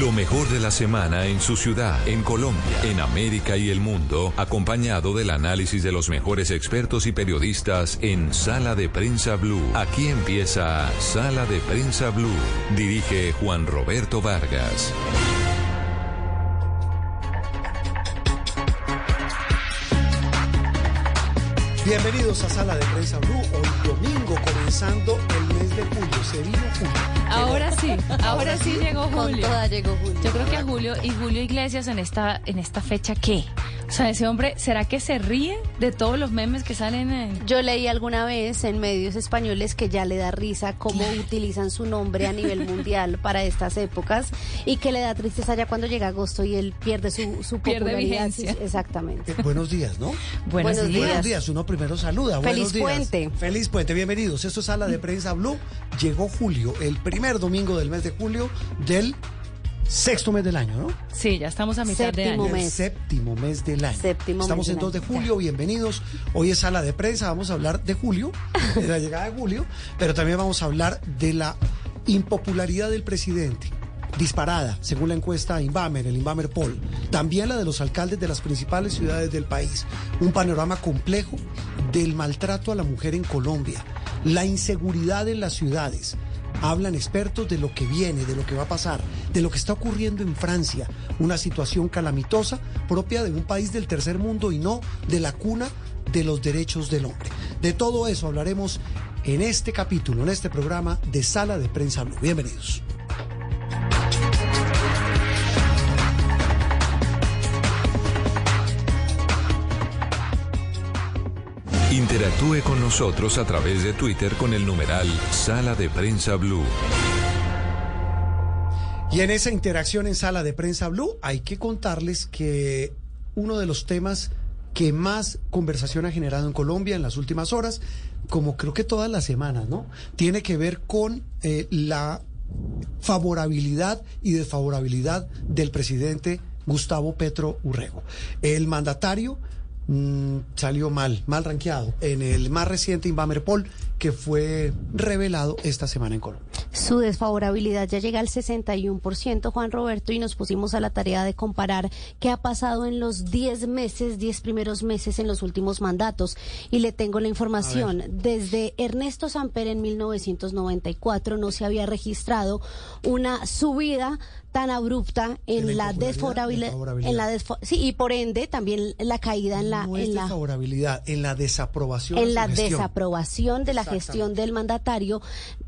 Lo mejor de la semana en su ciudad, en Colombia, en América y el mundo, acompañado del análisis de los mejores expertos y periodistas en Sala de Prensa Blue. Aquí empieza Sala de Prensa Blue. Dirige Juan Roberto Vargas. Bienvenidos a Sala de Prensa Blue. Hoy domingo comenzando el mes de julio. Se vino julio. Ahora sí, ahora sí llegó Con Julio. toda llegó Julio. Yo creo que a Julio y Julio Iglesias en esta en esta fecha qué? O sea, ese hombre, ¿será que se ríe de todos los memes que salen en Yo leí alguna vez en medios españoles que ya le da risa cómo utilizan su nombre a nivel mundial para estas épocas y que le da tristeza ya cuando llega agosto y él pierde su, su Pierde popularidad. vigencia. Exactamente. Eh, buenos días, ¿no? Buenos, Buenos días? Buenos días. Uno primero saluda. Feliz Buenos días. puente. Feliz puente. Bienvenidos. Esto es Sala de Prensa Blue. Llegó julio, el primer domingo del mes de julio del sexto mes del año, ¿no? Sí, ya estamos a mitad de Séptimo año. El mes. séptimo mes del año. Séptimo Estamos mes en del 2 de año, julio, bienvenidos. Hoy es sala de prensa, vamos a hablar de julio, de la llegada de julio, pero también vamos a hablar de la impopularidad del presidente. Disparada, según la encuesta Inbamer, el Inbamer Poll. También la de los alcaldes de las principales ciudades del país. Un panorama complejo del maltrato a la mujer en Colombia. La inseguridad en las ciudades. Hablan expertos de lo que viene, de lo que va a pasar, de lo que está ocurriendo en Francia, una situación calamitosa propia de un país del tercer mundo y no de la cuna de los derechos del hombre. De todo eso hablaremos en este capítulo, en este programa de Sala de Prensa Blue. Bienvenidos. Interactúe con nosotros a través de Twitter con el numeral Sala de Prensa Blue. Y en esa interacción en Sala de Prensa Blue hay que contarles que uno de los temas que más conversación ha generado en Colombia en las últimas horas, como creo que todas las semanas, ¿no? Tiene que ver con eh, la favorabilidad y desfavorabilidad del presidente Gustavo Petro Urrego. El mandatario mm, salió mal, mal rankeado en el más reciente Inbamer Poll que fue revelado esta semana en Colombia. Su desfavorabilidad ya llega al 61%, Juan Roberto, y nos pusimos a la tarea de comparar qué ha pasado en los 10 meses, 10 primeros meses en los últimos mandatos. Y le tengo la información. Desde Ernesto Samper en 1994 no se había registrado una subida tan abrupta en ¿De la desfavorabilidad, en la desfo- sí, y por ende también la caída en la no en la favorabilidad, en la desaprobación. de en la gestión. desaprobación de la gestión del mandatario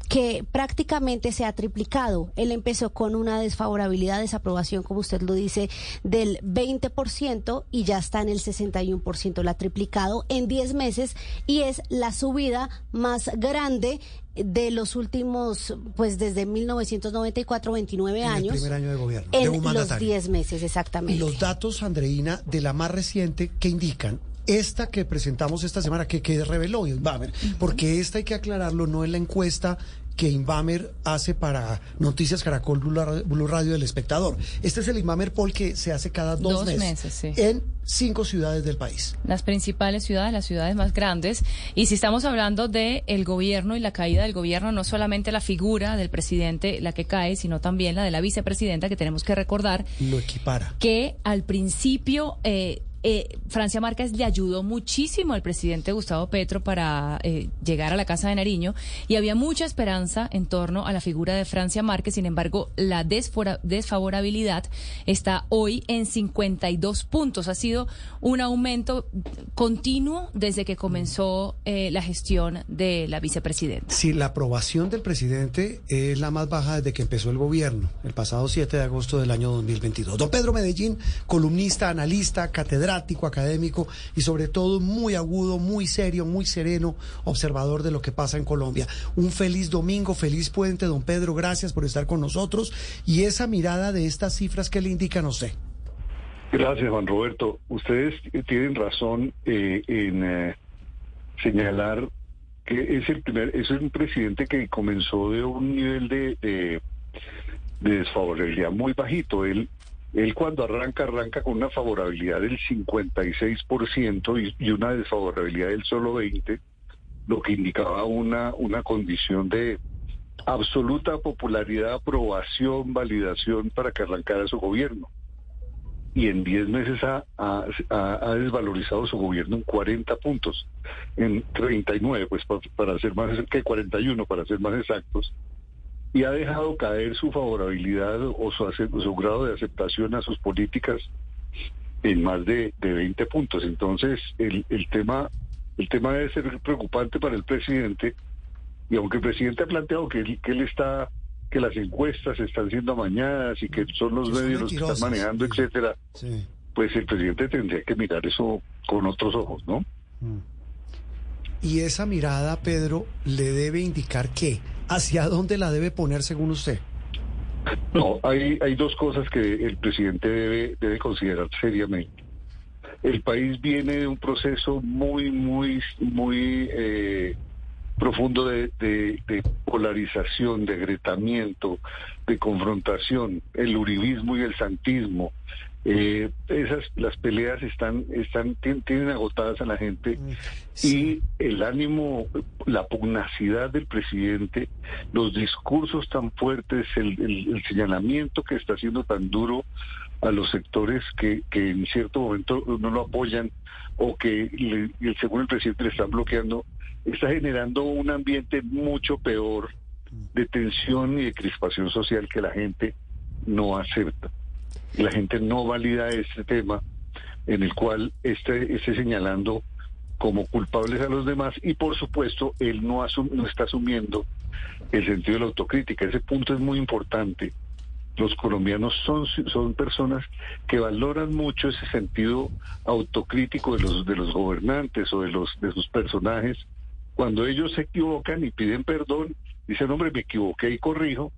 que prácticamente se ha triplicado. Él empezó con una desfavorabilidad, desaprobación, como usted lo dice, del 20% y ya está en el 61%, la ha triplicado en 10 meses y es la subida más grande de los últimos, pues desde 1994, 29 En el años. primer año de gobierno, de En un los mandatario. 10 meses, exactamente. Los datos, Andreina, de la más reciente que indican esta que presentamos esta semana, que, que reveló Inbamer, porque esta hay que aclararlo, no es la encuesta que Inbamer hace para Noticias Caracol Blue Ra- Blue Radio del Espectador. Este es el Inbamer Poll que se hace cada dos, Dos meses, meses, sí. en cinco ciudades del país. las principales ciudades, las ciudades más grandes. Y si estamos hablando de el gobierno y la caída del gobierno, no solamente la figura del presidente la que cae, sino también la de la vicepresidenta, que tenemos que recordar Lo equipara. que al principio eh, eh, Francia Márquez le ayudó muchísimo al presidente Gustavo Petro para eh, llegar a la Casa de Nariño y había mucha esperanza en torno a la figura de Francia Márquez. Sin embargo, la desfavorabilidad está hoy en 52 puntos. Ha sido un aumento continuo desde que comenzó eh, la gestión de la vicepresidenta. Sí, la aprobación del presidente es la más baja desde que empezó el gobierno, el pasado 7 de agosto del año 2022. Don Pedro Medellín, columnista, analista, catedrático académico y sobre todo muy agudo, muy serio, muy sereno, observador de lo que pasa en Colombia. Un feliz domingo, feliz puente, don Pedro, gracias por estar con nosotros y esa mirada de estas cifras que le indican a usted. Gracias, Juan Roberto. Ustedes tienen razón eh, en eh, señalar que es el primer, es un presidente que comenzó de un nivel de, de, desfavorabilidad muy bajito. Él, él cuando arranca, arranca con una favorabilidad del 56% y, una desfavorabilidad del solo 20%, lo que indicaba una, una condición de absoluta popularidad, aprobación, validación para que arrancara su gobierno. Y en 10 meses ha, ha, desvalorizado su gobierno en 40 puntos, en 39, pues para, ser más que 41, para ser más exactos, y ha dejado caer su favorabilidad o su, su grado de aceptación a sus políticas en más de, de 20 puntos. Entonces, el, el, tema, el tema debe ser preocupante para el presidente, y aunque el presidente ha planteado que que él está que las encuestas están siendo amañadas y que son los medios los que están manejando, etcétera, pues el presidente tendría que mirar eso con otros ojos, ¿no? Mm. Y esa mirada, Pedro, le debe indicar qué, hacia dónde la debe poner según usted. No, hay, hay dos cosas que el presidente debe, debe considerar seriamente. El país viene de un proceso muy, muy, muy eh, profundo de, polarización, de agretamiento, de confrontación, el uribismo y el santismo. Eh, esas las peleas están están tienen agotadas a la gente mm, y el ánimo la pugnacidad del presidente los discursos tan fuertes el, señalamiento que está haciendo tan duro a los sectores que, que en cierto momento no lo apoyan o que le, según el presidente le están bloqueando está generando un ambiente mucho peor de tensión y de crispación social que la gente no acepta. La gente no valida este tema en el cual esté, esté señalando como culpables a los demás y por supuesto él no, no está asumiendo el sentido de la autocrítica. Ese punto es muy importante. Los colombianos son, son personas que valoran mucho ese sentido autocrítico de los, de los gobernantes o de, los, de sus personajes cuando ellos se equivocan y piden perdón, dicen, hombre, me equivoqué y corrijo,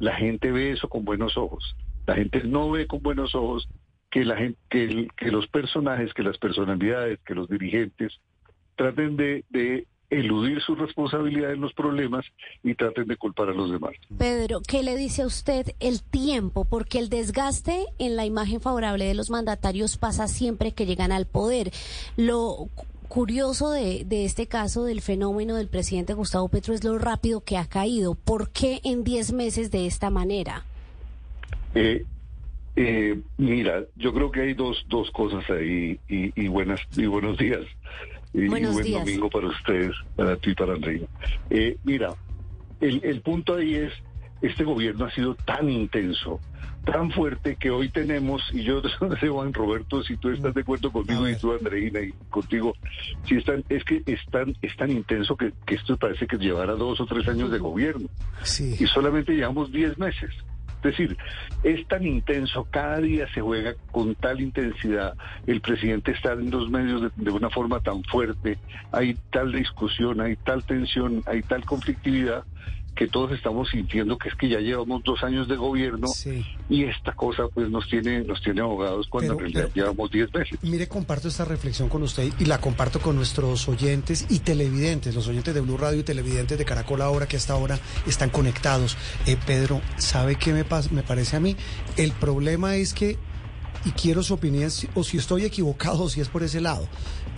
la gente ve eso con buenos ojos. La gente no ve con buenos ojos que, la gente, que, los personajes, que las personalidades, que los dirigentes traten de, de eludir su responsabilidad en los problemas y traten de culpar a los demás. Pedro, ¿qué le dice a usted el tiempo? Porque el desgaste en la imagen favorable de los mandatarios pasa siempre que llegan al poder. Lo curioso de, este caso del fenómeno del presidente Gustavo Petro es lo rápido que ha caído. ¿Por qué en 10 meses de esta manera? Eh, eh, mira, yo creo que hay dos, dos cosas ahí y, buenas y buenos días. Y, buen domingo para ustedes, para ti y para Andrea. Eh, mira, el, el punto ahí es, este gobierno ha sido tan intenso, tan fuerte que hoy tenemos, y yo no sé, Juan Roberto, si tú estás de acuerdo conmigo y tú, Andreina, y contigo, si están, es que es tan, es tan intenso que, esto parece que llevará dos o tres años de gobierno. Y solamente llevamos diez meses. Es decir, es tan intenso, cada día se juega con tal intensidad, el presidente está en los medios de, una forma tan fuerte, hay tal discusión, hay tal tensión, hay tal conflictividad, que todos estamos sintiendo que es que ya llevamos dos años de gobierno y esta cosa pues nos tiene nos tiene abogados cuando en realidad llevamos diez meses. Mire, comparto esta reflexión con usted y la comparto con nuestros oyentes y televidentes, los oyentes de Blue Radio y televidentes de Caracol ahora que hasta ahora están conectados. Eh, Pedro, ¿sabe qué me, me parece a mí? El problema es que, y quiero su opinión, o si estoy equivocado o si es por ese lado,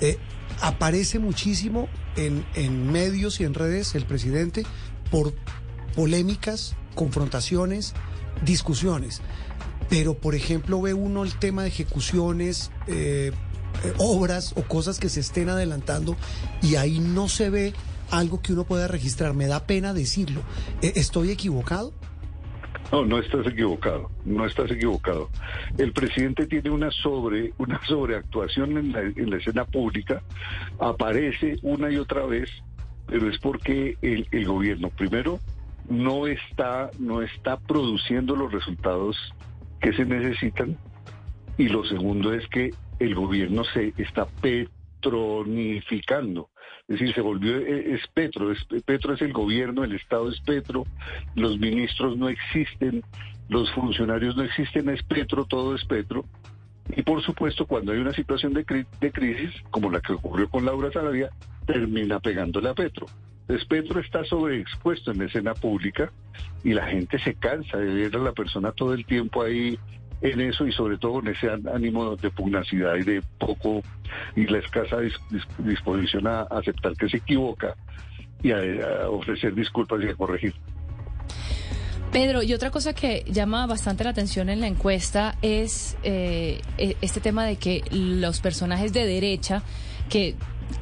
eh, aparece muchísimo en, en medios y en redes el presidente por polémicas, confrontaciones, discusiones. Pero, por ejemplo, ve uno el tema de ejecuciones, eh, eh, obras o cosas que se estén adelantando y ahí no se ve algo que uno pueda registrar. Me da pena decirlo. Eh, ¿Estoy equivocado? No, no estás equivocado, no estás equivocado. El presidente tiene una sobre una sobreactuación en la, en la escena pública, aparece una y otra vez pero es porque el, el gobierno, primero, no está, no está produciendo los resultados que se necesitan Y lo segundo es que el gobierno se está petronificando. Es decir, se volvió, eh, es Petro, es, Petro es el gobierno, el Estado es Petro, los ministros no existen, los funcionarios no existen, es Petro, todo es Petro. Y por supuesto, cuando hay una situación de, de crisis, como la que ocurrió con Laura Sarabia, termina pegándole a Petro. Entonces Petro está sobreexpuesto en la escena pública y la gente se cansa de ver a la persona todo el tiempo ahí en eso y sobre todo con ese ánimo de pugnacidad y de poco y la escasa disposición a aceptar que se equivoca y a, ofrecer disculpas y a corregir. Pedro, y otra cosa que llama bastante la atención en la encuesta es eh, e-, este tema de que los personajes de derecha que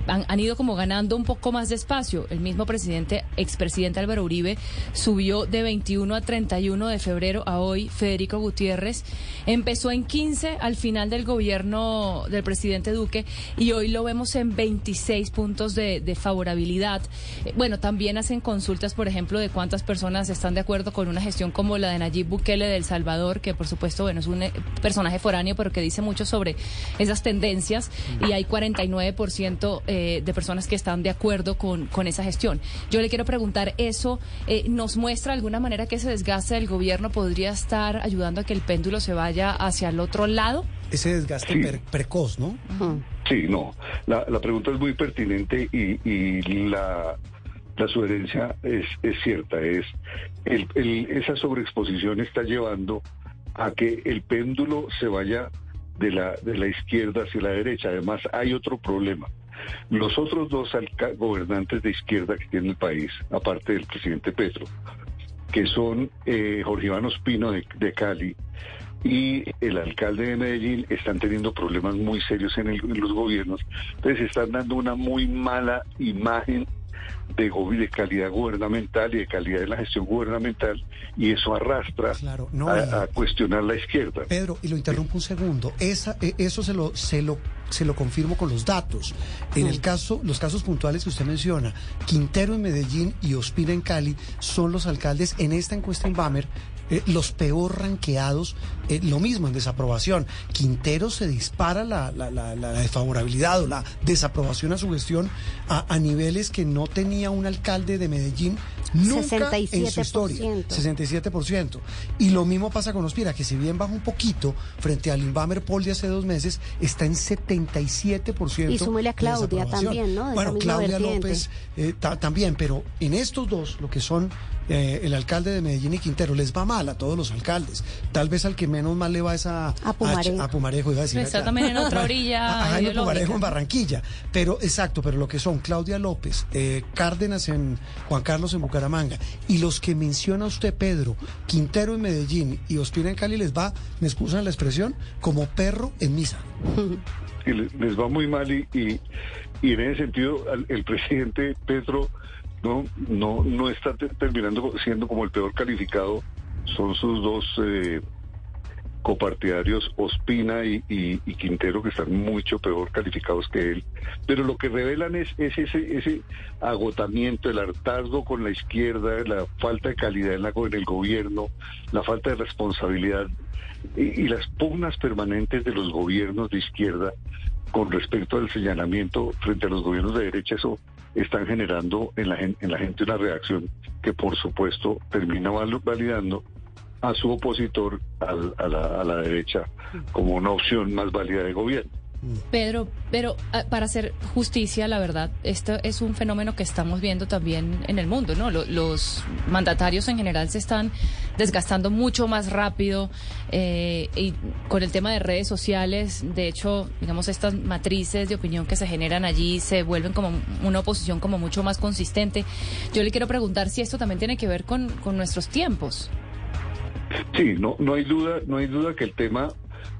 han, ido como ganando un poco más de espacio. El mismo presidente, expresidente Álvaro Uribe, subió de 21 a 31 de febrero a hoy. Federico Gutiérrez empezó en 15 al final del gobierno del presidente Duque y hoy lo vemos en 26 puntos de, favorabilidad. Eh, bueno, también hacen consultas, por ejemplo, de cuántas personas están de acuerdo con una gestión como la de Nayib Bukele de El Salvador, que por supuesto, bueno, es un eh, personaje foráneo, pero que dice mucho sobre esas tendencias y hay 49% eh, de personas que están de acuerdo con, con esa gestión. Yo le quiero preguntar, ¿eso eh, nos muestra de alguna manera que ese desgaste del gobierno podría estar ayudando a que el péndulo se vaya hacia el otro lado? Ese desgaste precoz, ¿no? Sí, no. La, la, pregunta es muy pertinente y, y la, la sugerencia es, es cierta. Es el, el, esa sobreexposición está llevando a que el péndulo se vaya de la, de la izquierda hacia la derecha. Además, hay otro problema. Los otros dos gobernantes de izquierda que tiene el país, aparte del presidente Petro, que son eh, Jorge Iván Ospino de, Cali y el alcalde de Medellín, están teniendo problemas muy serios en, en los gobiernos. Entonces están dando una muy mala imagen de, de calidad gubernamental y de calidad de la gestión gubernamental y eso arrastra a, cuestionar la izquierda. Pedro, y lo interrumpo un segundo, Esa, e, eso se lo, se lo se lo confirmo con los datos. En el caso, los casos puntuales que usted menciona, Quintero en Medellín y Ospina en Cali son los alcaldes en esta encuesta en Bamer eh, los peor ranqueados, eh, lo mismo en desaprobación. Quintero se dispara la, la, la, desfavorabilidad o la desaprobación a su gestión a, a, niveles que no tenía un alcalde de Medellín nunca en su historia. 67%. Y lo mismo pasa con Ospira, que si bien baja un poquito frente al Inbamer Pol de hace dos meses, está en 77%. Y súmele a Claudia también, ¿no? bueno, Claudia López eh, también, pero en estos dos, lo que son eh, el alcalde de Medellín y Quintero, les va mal a todos los alcaldes. Tal vez al que menos mal le va es a, a, Pumarejo. a, Pumarejo. iba a decir. Está también en otra orilla. A, Pumarejo en Barranquilla. Pero exacto, pero lo que son Claudia López, eh, Cárdenas en Juan Carlos en Bucaramanga y los que menciona usted, Pedro, Quintero en Medellín y Ospina en Cali les va, me excusan la expresión, como perro en misa. Y les va muy mal y, y, y en ese sentido el presidente Pedro no, no, no está terminando siendo como el peor calificado. Son sus dos eh, copartidarios, Ospina y, Quintero, que están mucho peor calificados que él. Pero lo que revelan es, ese, agotamiento, el hartazgo con la izquierda, la falta de calidad en, la, el gobierno, la falta de responsabilidad y, las pugnas permanentes de los gobiernos de izquierda con respecto al señalamiento frente a los gobiernos de derecha. Están generando en la, en la gente una reacción que por supuesto termina validando a su opositor a, la, a la derecha como una opción más válida de gobierno. Pedro, pero ah, para hacer justicia, la verdad, esto es un fenómeno que estamos viendo también en el mundo, ¿no? Los, mandatarios en general se están desgastando mucho más rápido eh, y con el tema de redes sociales, de hecho, digamos, estas matrices de opinión que se generan allí se vuelven como una oposición como mucho más consistente. Yo le quiero preguntar si esto también tiene que ver con, con nuestros tiempos. Sí, no, no hay duda, no hay duda que el tema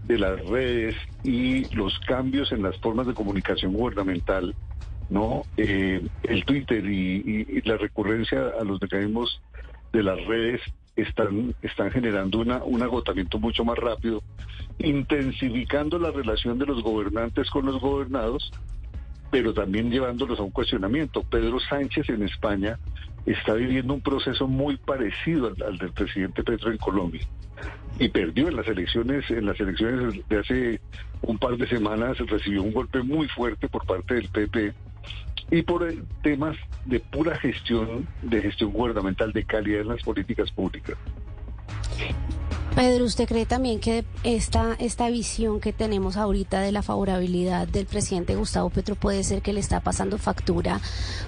de las redes y los cambios en las formas de comunicación gubernamental, ¿no? Eh, el Twitter y, la recurrencia a los mecanismos de las redes están, están generando una, un agotamiento mucho más rápido, intensificando la relación de los gobernantes con los gobernados, pero también llevándolos a un cuestionamiento. Pedro Sánchez en España está viviendo un proceso muy parecido al, al del presidente Petro en Colombia y perdió en las elecciones en las elecciones de hace un par de semanas recibió un golpe muy fuerte por parte del PP y por temas de pura gestión de gestión gubernamental de calidad en las políticas públicas. Pedro, ¿usted cree también que esta, esta visión que tenemos ahorita de la favorabilidad del presidente Gustavo Petro puede ser que le está pasando factura?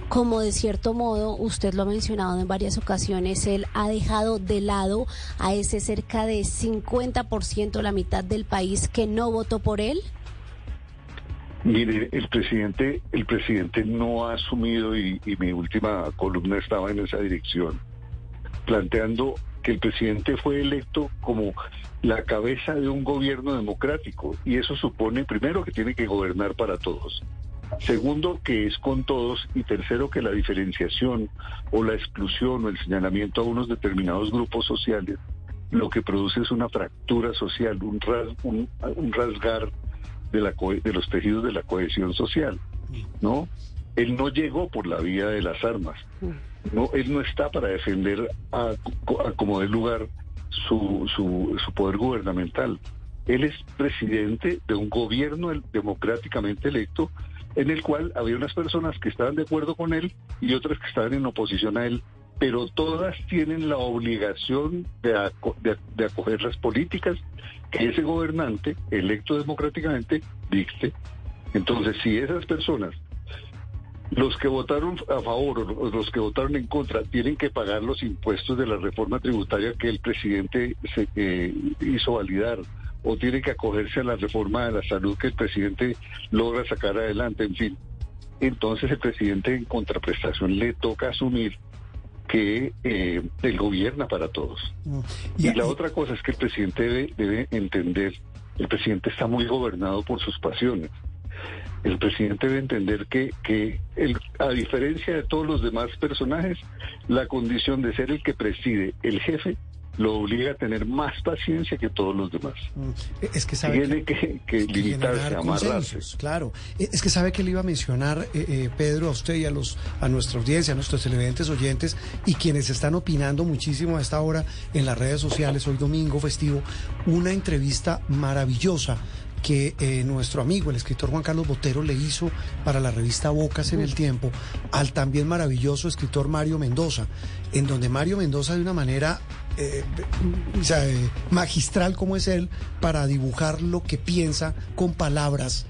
Como de cierto modo, usted lo ha mencionado en varias ocasiones, él ha dejado de lado a ese cerca de 50%, la mitad del país que no votó por él. Mire, el presidente, el presidente no ha asumido y, y mi última columna estaba en esa dirección, planteando que el presidente fue electo como la cabeza de un gobierno democrático y eso supone primero que tiene que gobernar para todos. Segundo, que es con todos. Y tercero, que la diferenciación o la exclusión o el señalamiento a unos determinados grupos sociales lo que produce es una fractura social, un, ras, un, un rasgar de, la, de los tejidos de la cohesión social. ¿no? Él no llegó por la vía de las armas. No, él no está para defender a, como de lugar su, su, su poder gubernamental. Él es presidente de un gobierno democráticamente electo en el cual había unas personas que estaban de acuerdo con él y otras que estaban en oposición a él, pero todas tienen la obligación de, de, de acoger las políticas que ese gobernante electo democráticamente dicte. Entonces, si esas personas los que votaron a favor o los que votaron en contra tienen que pagar los impuestos de la reforma tributaria que el presidente se, eh, hizo validar o tienen que acogerse a la reforma de la salud que el presidente logra sacar adelante, en fin. Entonces el presidente en contraprestación le toca asumir que eh, él gobierna para todos. Y, la otra cosa es que el presidente debe, debe entender, el presidente está muy gobernado por sus pasiones el presidente debe entender que, que el, a diferencia de todos los demás personajes, la condición de ser el que preside, el jefe, lo obliga a tener más paciencia que todos los demás. Es que sabe Tiene que, que, que limitarse, amarrarse. Claro, es que sabe que le iba a mencionar, eh, eh, Pedro, a usted y a, los, a nuestra audiencia, a nuestros televidentes oyentes y quienes están opinando muchísimo a esta hora en las redes sociales, hoy domingo festivo, una entrevista maravillosa que eh, nuestro amigo, el escritor Juan Carlos Botero, le hizo para la revista Bocas en el tiempo al también maravilloso escritor Mario Mendoza, en donde Mario Mendoza de una manera eh, o sea, eh, magistral como es él para dibujar lo que piensa con palabras.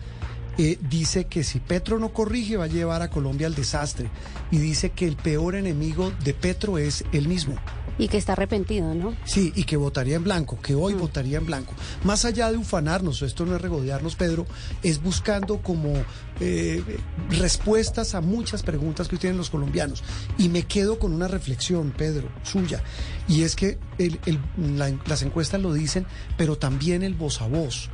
Eh, dice que si Petro no corrige va a llevar a Colombia al desastre y dice que el peor enemigo de Petro es él mismo. Y que está arrepentido, ¿no? Sí, y que votaría en blanco, que hoy mm. votaría en blanco. Más allá de ufanarnos, esto no es regodearnos, Pedro, es buscando como eh, respuestas a muchas preguntas que tienen los colombianos. Y me quedo con una reflexión, Pedro, suya, y es que el, el, la, las encuestas lo dicen, pero también el voz a voz.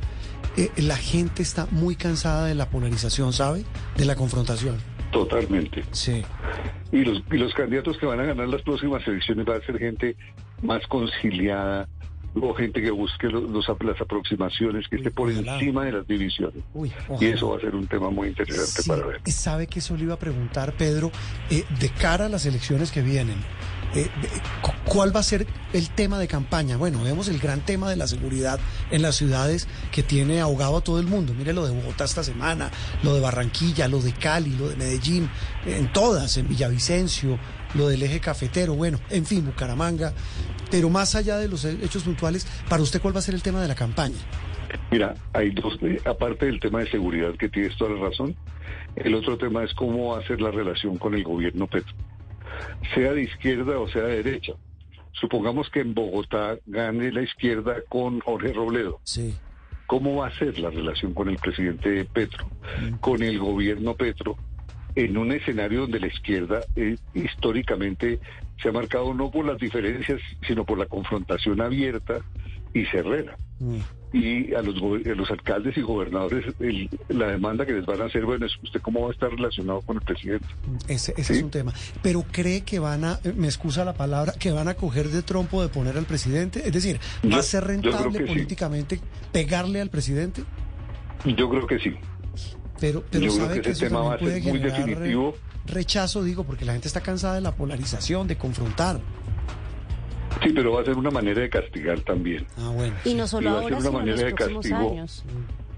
Eh, la gente está muy cansada de la polarización, ¿sabe? De la confrontación. Totalmente. Sí. Y los, y los candidatos que van a ganar las próximas elecciones van a ser gente más conciliada o gente que busque los, los las aproximaciones, que esté por ojalá. encima de las divisiones. Uy, y eso va a ser un tema muy interesante Sí, para ver. sabe que eso le iba a preguntar, Pedro, eh, de cara a las elecciones que vienen. Eh, cu- ¿Cuál va a ser el tema de campaña? Bueno, vemos el gran tema de la seguridad en las ciudades que tiene ahogado a todo el mundo. Mire lo de Bogotá esta semana, lo de Barranquilla, lo de Cali, lo de Medellín, en todas, en Villavicencio, lo del eje cafetero, bueno, en fin, Bucaramanga. Pero más allá de los hechos puntuales, para usted, ¿cuál va a ser el tema de la campaña? Mira, hay dos, eh, aparte del tema de seguridad que tienes toda la razón, el otro tema es cómo ser la relación con el gobierno Petro, sea de izquierda o sea de derecha. Supongamos que en Bogotá gane la izquierda con Jorge Robledo. Sí. ¿Cómo va a ser la relación con el presidente Petro, con el gobierno Petro, en un escenario donde la izquierda eh, históricamente se ha marcado no por las diferencias, sino por la confrontación abierta y cerrera? Mm. y a los, go- a los alcaldes y gobernadores el- la demanda que les van a hacer, bueno, es usted cómo va a estar relacionado con el presidente. Ese, ese Sí. es un tema. Pero cree que van a, eh, me excusa la palabra, que van a coger de trompo de poner al presidente. Es decir, ¿va Yo- a ser rentable sí. políticamente pegarle al presidente? Yo creo que sí. Pero, pero Yo creo que que ese eso tema va a ser muy definitivo rechazo, digo, porque la gente está cansada de la polarización, de confrontar. Sí, pero va a ser una manera de castigar también. Ah, bueno. Y no solo Y va a ser una sino en los manera de próximos castigo. años.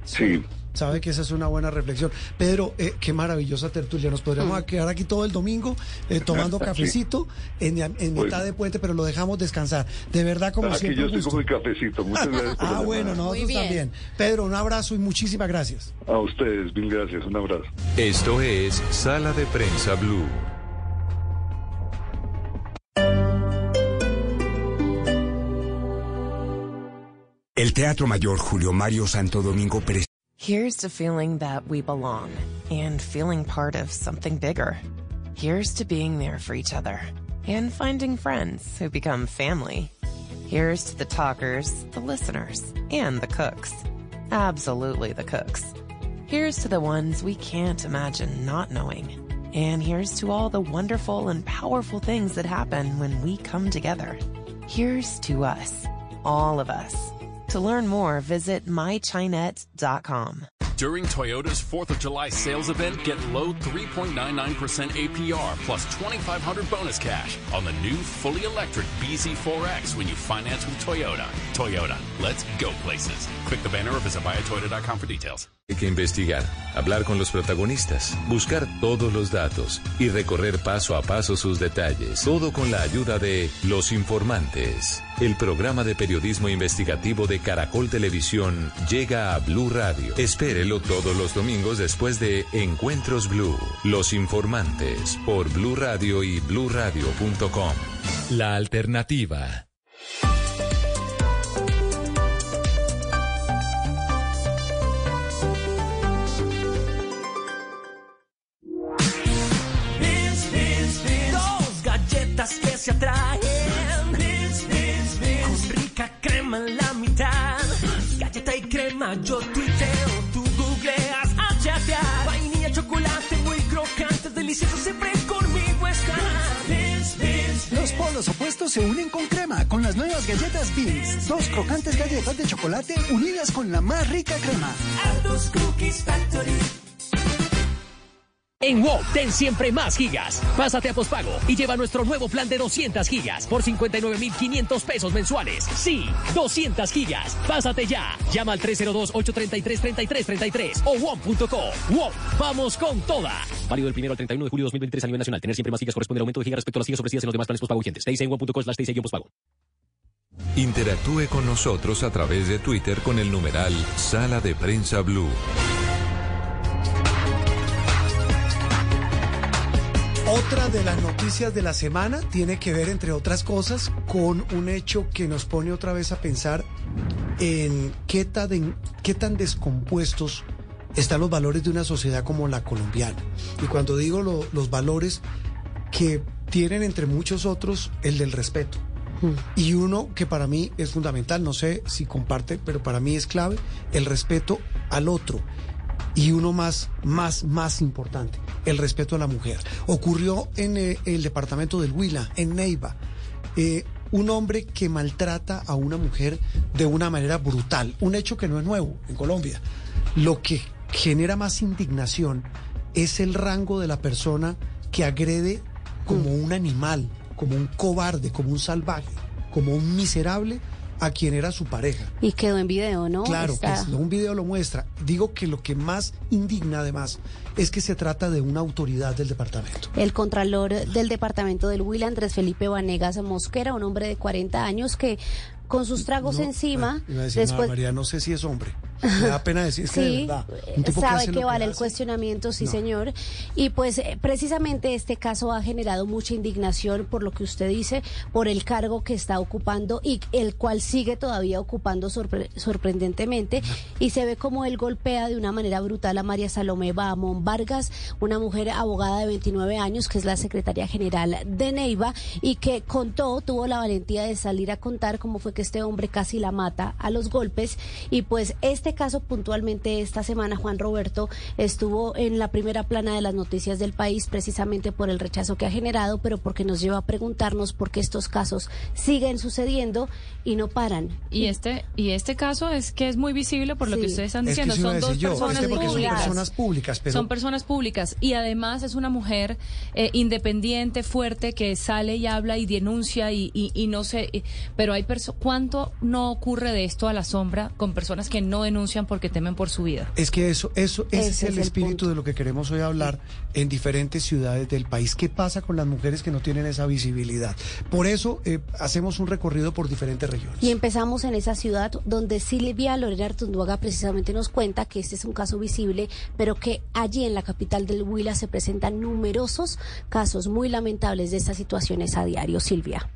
Sí. Sabe que esa es una buena reflexión. Pedro, eh, qué maravillosa tertulia. Nos podríamos quedar aquí todo el domingo eh, tomando Sí. cafecito en, en Bueno. mitad de puente, pero lo dejamos descansar. De verdad, como Aquí siempre. yo un estoy con mi cafecito. Muchas gracias por la Ah, bueno, llamada. nosotros bien. también. Pedro, un abrazo y muchísimas gracias. A ustedes, mil gracias. Un abrazo. Esto es Sala de Prensa Blue. El Teatro Mayor Julio Mario Santo Domingo presenta Here's to feeling that we belong and feeling part of something bigger. Here's to being there for each other and finding friends who become family. Here's to the talkers, the listeners, and the cooks. Absolutely the cooks. Here's to the ones we can't imagine not knowing. And here's to all the wonderful and powerful things that happen when we come together. Here's to us, all of us. To learn more, visit mychinet.com. During Toyota's 4th of July sales event, get low 3.99% APR plus 2500 bonus cash on the new fully electric BZ4X when you finance with Toyota. Toyota, let's go places. Click the banner or visit buyatoyota.com for details. Hay que investigar, hablar con los protagonistas, buscar todos los datos y recorrer paso a paso sus detalles. Todo con la ayuda de Los Informantes. El programa de periodismo investigativo de Caracol Televisión llega a Blue Radio. Espérelo todos los domingos después de Encuentros Blue. Los Informantes por Blue Radio y bluradio.com. La alternativa. Los opuestos se unen con crema con las nuevas galletas Beans. Dos crocantes galletas de chocolate unidas con la más rica crema. Cookies Factory. En WOW, ten siempre más gigas. Pásate a pospago y lleva nuestro nuevo plan de 200 gigas por 59,500 pesos mensuales. Sí, 200 gigas. Pásate ya. Llama al 302-833-3333 o WOM.co. WOW, vamos con toda. Válido del 1 al 31 de julio de 2023 a nivel nacional. Tener siempre más gigas corresponde al aumento de gigas respecto a las gigas ofrecidas en los demás planes pospago vigentes. TIC en WOM.co slash TIC pospago. Interactúe con nosotros a través de Twitter con el numeral Sala de Prensa Blue. Otra de las noticias de la semana tiene que ver, entre otras cosas, con un hecho que nos pone otra vez a pensar en qué tan, qué tan descompuestos están los valores de una sociedad como la colombiana. Y cuando digo lo- los valores que tienen entre muchos otros el del respeto. Y uno que para mí es fundamental, no sé si comparte, pero para mí es clave, el respeto al otro. Y uno más, más, más importante, el respeto a la mujer. Ocurrió en eh, el departamento del Huila, en Neiva. Eh, un hombre que maltrata a una mujer de una manera brutal. Un hecho que no es nuevo en Colombia. Lo que genera más indignación es el rango de la persona que agrede como un animal, como un cobarde, como un salvaje, como un miserable a quien era su pareja. Y quedó en video, ¿no? Claro, Está- que un video lo muestra. Digo que lo que más indigna además es que se trata de una autoridad del departamento. El contralor del departamento del Huila, Andrés Felipe Vanegas Mosquera, un hombre de 40 años que con sus tragos No, encima, Iba a decir, después no, María, no sé si es hombre. Me da pena decir, que de verdad. tipo sabe que, vale el cuestionamiento, sí No. señor. Y pues eh, precisamente este caso ha generado mucha indignación por lo que usted dice, por el cargo que está ocupando y el cual sigue todavía ocupando sorpre- sorprendentemente. Y se ve como él golpea de una manera brutal a María Salomé Bahamón Vargas, una mujer abogada de 29 años que es la secretaria general de Neiva y que contó, tuvo la valentía de salir a contar cómo fue que este hombre casi la mata a los golpes. Y pues este caso puntualmente esta semana, Juan Roberto, estuvo en la primera plana de las noticias del país precisamente por el rechazo que ha generado, pero porque nos lleva a preguntarnos por qué estos casos siguen sucediendo y no paran. Y este y este caso es que es muy visible por lo Sí. que ustedes están Es que diciendo. son dos yo, personas son públicas. personas públicas, pero- Son personas públicas y además es una mujer eh, independiente, fuerte, que sale y habla y denuncia y, y, y no sé. y- pero hay perso ¿Cuánto no ocurre de esto a la sombra con personas que no denuncian porque temen por su vida? Es que eso, eso, ese, Ese es es el el espíritu de lo que queremos hoy hablar en diferentes ciudades del país. ¿Qué pasa con las mujeres que no tienen esa visibilidad? Por eso eh, hacemos un recorrido por diferentes regiones. Y empezamos en esa ciudad donde Silvia Lorena Artunduaga precisamente nos cuenta que este es un caso visible, pero que allí en la capital del Huila se presentan numerosos casos muy lamentables de estas situaciones a diario. Silvia.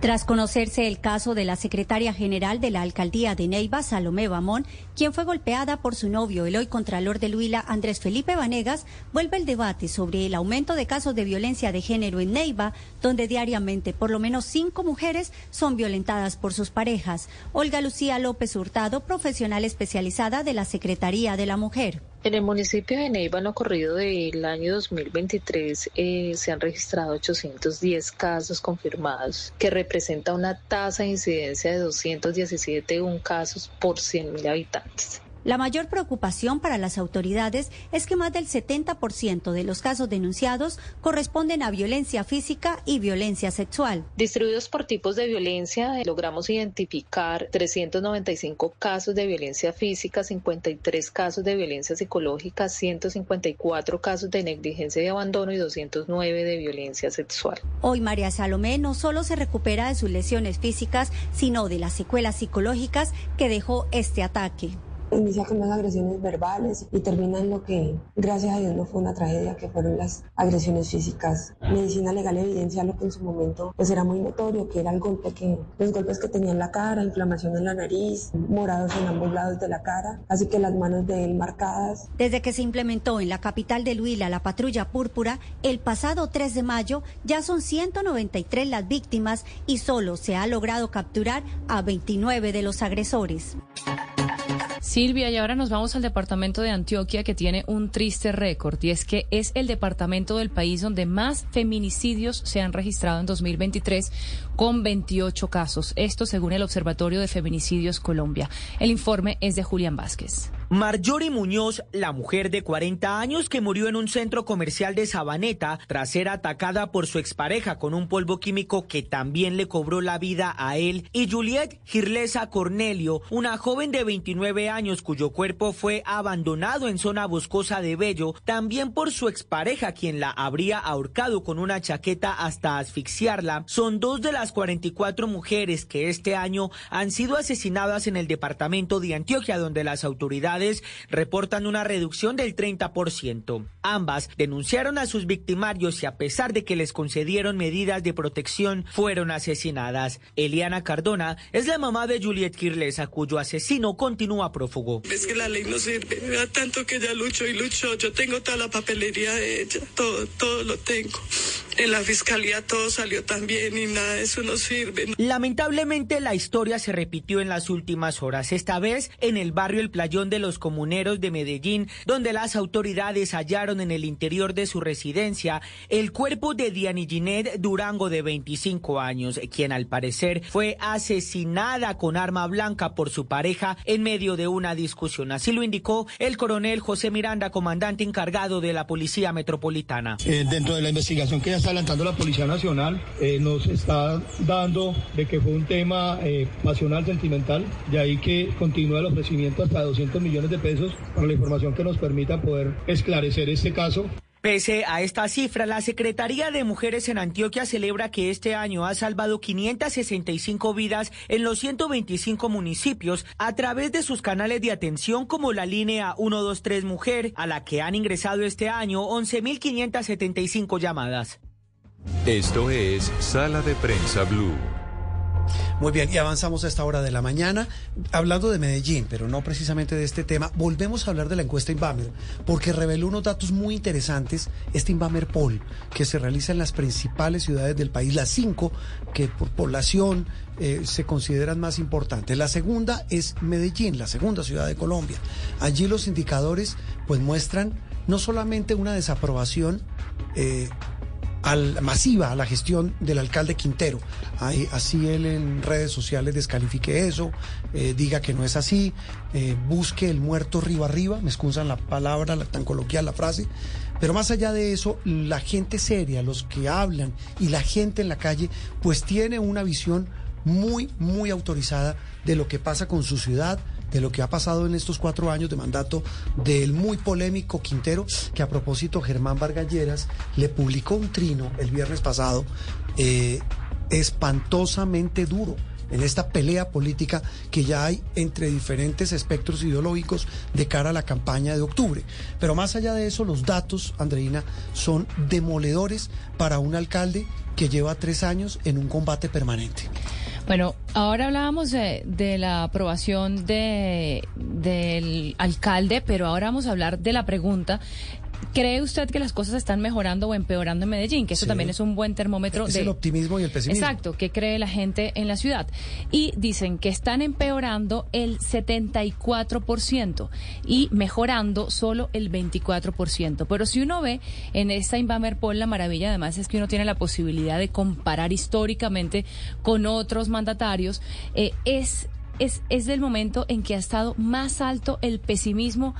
Tras conocerse el caso de la secretaria general de la alcaldía de Neiva, Salomé Bamón, quien fue golpeada por su novio, el hoy contralor del Huila, Andrés Felipe Vanegas, vuelve el debate sobre el aumento de casos de violencia de género en Neiva, donde diariamente por lo menos cinco mujeres son violentadas por sus parejas. Olga Lucía López Hurtado, profesional especializada de la Secretaría de la Mujer. En el municipio de Neiva, en lo corrido del año 2023, eh, se han registrado 810 casos confirmados, que representa una tasa de incidencia de 217 un casos por 100.000 habitantes. La mayor preocupación para las autoridades es que más del 70% de los casos denunciados corresponden a violencia física y violencia sexual. Distribuidos por tipos de violencia, eh, logramos identificar 395 casos de violencia física, 53 casos de violencia psicológica, 154 casos de negligencia y abandono y 209 de violencia sexual. Hoy María Salomé no solo se recupera de sus lesiones físicas, sino de las secuelas psicológicas que dejó este ataque. Inicia con unas agresiones verbales y termina en lo que, gracias a Dios, no fue una tragedia, que fueron las agresiones físicas. Medicina legal evidencia lo que en su momento pues era muy notorio, que era el golpe que, los golpes que tenía en la cara, inflamación en la nariz, morados en ambos lados de la cara, así que las manos de él marcadas. Desde que se implementó en la capital del Huila la patrulla púrpura, el pasado 3 de mayo ya son 193 las víctimas y solo se ha logrado capturar a 29 de los agresores. Silvia, y ahora nos vamos al departamento de Antioquia que tiene un triste récord y es que es el departamento del país donde más feminicidios se han registrado en 2023 con 28 casos. Esto según el Observatorio de Feminicidios Colombia. El informe es de Julián Vázquez. Marjorie Muñoz, la mujer de 40 años que murió en un centro comercial de Sabaneta tras ser atacada por su expareja con un polvo químico que también le cobró la vida a él, y Juliet Girlesa Cornelio, una joven de 29 años cuyo cuerpo fue abandonado en zona boscosa de Bello, también por su expareja quien la habría ahorcado con una chaqueta hasta asfixiarla, son dos de las 44 mujeres que este año han sido asesinadas en el departamento de Antioquia donde las autoridades reportan una reducción del 30%. Ambas denunciaron a sus victimarios y a pesar de que les concedieron medidas de protección, fueron asesinadas. Eliana Cardona es la mamá de Juliet Kirlesa, cuyo asesino continúa prófugo. Es que la ley no sirve. Vea tanto que ella luchó y luchó. Yo tengo toda la papelería de ella. Todo, todo lo tengo. En la fiscalía todo salió tan bien y nada de eso no sirve. Lamentablemente la historia se repitió en las últimas horas, esta vez en el barrio El Playón de los Comuneros de Medellín, donde las autoridades hallaron en el interior de su residencia el cuerpo de Diani Ginette Durango de 25 años, quien al parecer fue asesinada con arma blanca por su pareja en medio de una discusión. Así lo indicó el coronel José Miranda, comandante encargado de la Policía Metropolitana. Eh, dentro de la investigación que ya está adelantando la Policía Nacional, eh, nos está dando de que fue un tema eh, pasional, sentimental, de ahí que continúa el ofrecimiento hasta 200 millones de pesos para la información que nos permita poder esclarecer este caso. Pese a esta cifra, la Secretaría de Mujeres en Antioquia celebra que este año ha salvado 565 vidas en los 125 municipios a través de sus canales de atención como la línea 123 Mujer, a la que han ingresado este año 11.575 llamadas. Esto es Sala de Prensa Blue. Muy bien, y avanzamos a esta hora de la mañana, hablando de Medellín, pero no precisamente de este tema. Volvemos a hablar de la encuesta Inbamer, porque reveló unos datos muy interesantes, este Inbamer Poll, que se realiza en las principales ciudades del país, las cinco que por población eh, se consideran más importantes. La segunda es Medellín, la segunda ciudad de Colombia. Allí los indicadores pues muestran no solamente una desaprobación, eh, al, masiva a la gestión del alcalde Quintero. Ahí, así él en redes sociales descalifique eso, eh, diga que no es así, eh, busque el muerto arriba arriba, me excusan la palabra, la, tan coloquial la frase. Pero más allá de eso, la gente seria, los que hablan y la gente en la calle, pues tiene una visión muy, muy autorizada de lo que pasa con su ciudad, de lo que ha pasado en estos cuatro años de mandato del muy polémico Quintero, que a propósito Germán Vargalleras le publicó un trino el viernes pasado eh, espantosamente duro en esta pelea política que ya hay entre diferentes espectros ideológicos de cara a la campaña de octubre. Pero más allá de eso, los datos, Andreina, son demoledores para un alcalde que lleva tres años en un combate permanente. Bueno, ahora hablábamos de, de la aprobación de, del alcalde, pero ahora vamos a hablar de la pregunta ¿Cree usted que las cosas están mejorando o empeorando en Medellín? Que eso Sí. también es un buen termómetro Es de el optimismo y el pesimismo. Exacto, ¿qué cree la gente en la ciudad? Y dicen que están empeorando el 74% y mejorando solo el 24%. Pero si uno ve en esta Inbamer Poll, la maravilla además es que uno tiene la posibilidad de comparar históricamente con otros mandatarios, eh, es es, es del momento en que ha estado más alto el pesimismo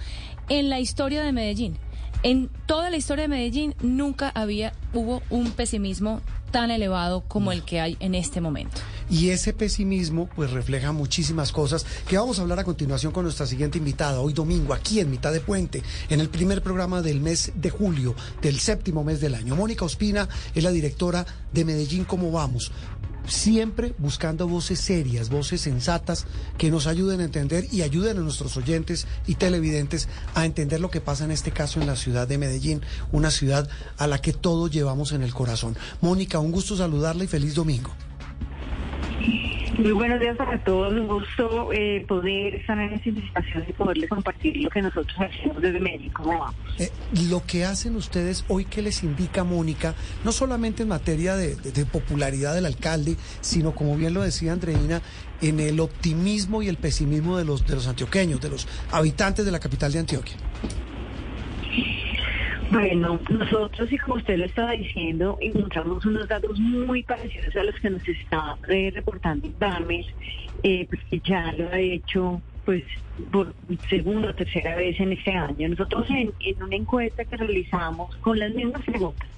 en la historia de Medellín. En toda la historia de Medellín nunca había hubo un pesimismo tan elevado como el que hay en este momento. Y ese pesimismo pues refleja muchísimas cosas que vamos a hablar a continuación con nuestra siguiente invitada, hoy domingo, aquí en mitad de puente, en el primer programa del mes de julio, del séptimo mes del año. Mónica Ospina es la directora de Medellín ¿Cómo vamos? Siempre buscando voces serias, voces sensatas que nos ayuden a entender y ayuden a nuestros oyentes y televidentes a entender lo que pasa en este caso en la ciudad de Medellín, una ciudad a la que todos llevamos en el corazón. Mónica, un gusto saludarla y feliz domingo. Muy buenos días para todos. Un gusto eh, poder estar en esta invitación y poderles compartir lo que nosotros hacemos desde México. ¿Cómo? Eh, lo que hacen ustedes hoy que les indica Mónica, no solamente en materia de popularidad del alcalde, sino como bien lo decía Andreina, en el optimismo y el pesimismo de los, de los antioqueños, de los habitantes de la capital de Antioquia. Bueno, nosotros, y como usted lo estaba diciendo, encontramos unos datos muy parecidos a los que nos está eh, reportando Dames, eh, pues que ya lo ha hecho pues por segunda o tercera vez en este año. Nosotros en, en una encuesta que realizamos con las mismas preguntas,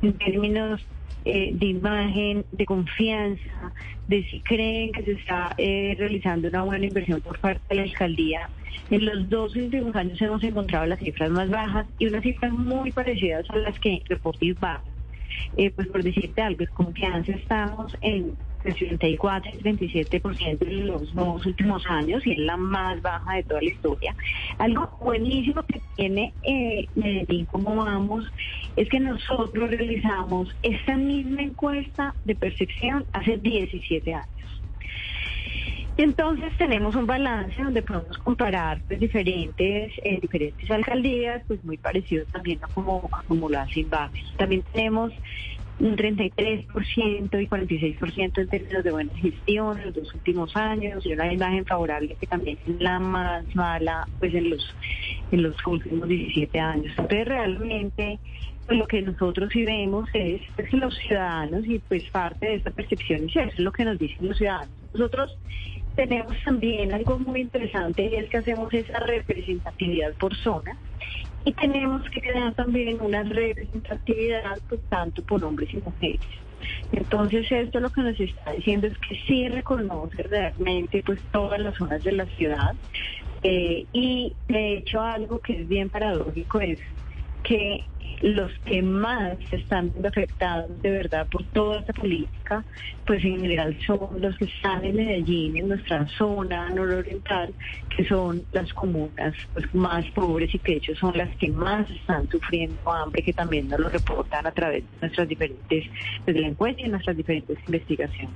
en términos eh, de imagen, de confianza, de si creen que se está eh, realizando una buena inversión por parte de la alcaldía. En los dos últimos años hemos encontrado las cifras más bajas y unas cifras muy parecidas a las que reporta Ibarra. Eh, pues por decirte algo, en confianza estamos en 64 y 37% en los dos últimos años y es la más baja de toda la historia. Algo buenísimo que tiene eh, Medellín, como vamos, es que nosotros realizamos esta misma encuesta de percepción hace 17 años. Entonces tenemos un balance donde podemos comparar pues, diferentes eh, diferentes alcaldías, pues muy parecido también a como, a como lo hace Inbames. También tenemos un 33% y 46% en términos de buena gestión en los dos últimos años y una imagen favorable que también es la más mala pues en los en los últimos 17 años. Entonces realmente pues, lo que nosotros sí vemos es pues, los ciudadanos y pues parte de esta percepción y eso es lo que nos dicen los ciudadanos. Nosotros tenemos también algo muy interesante y es que hacemos esa representatividad por zona y tenemos que crear también una representatividad pues, tanto por hombres y mujeres. Entonces esto lo que nos está diciendo es que sí reconoce realmente pues todas las zonas de la ciudad eh, y de hecho algo que es bien paradójico es que los que más están afectados de verdad por toda esta política, pues en general son los que están en Medellín, en nuestra zona nororiental, que son las comunas pues, más pobres y que de hecho son las que más están sufriendo hambre, que también nos lo reportan a través de nuestras diferentes, desde la encuesta y nuestras diferentes investigaciones.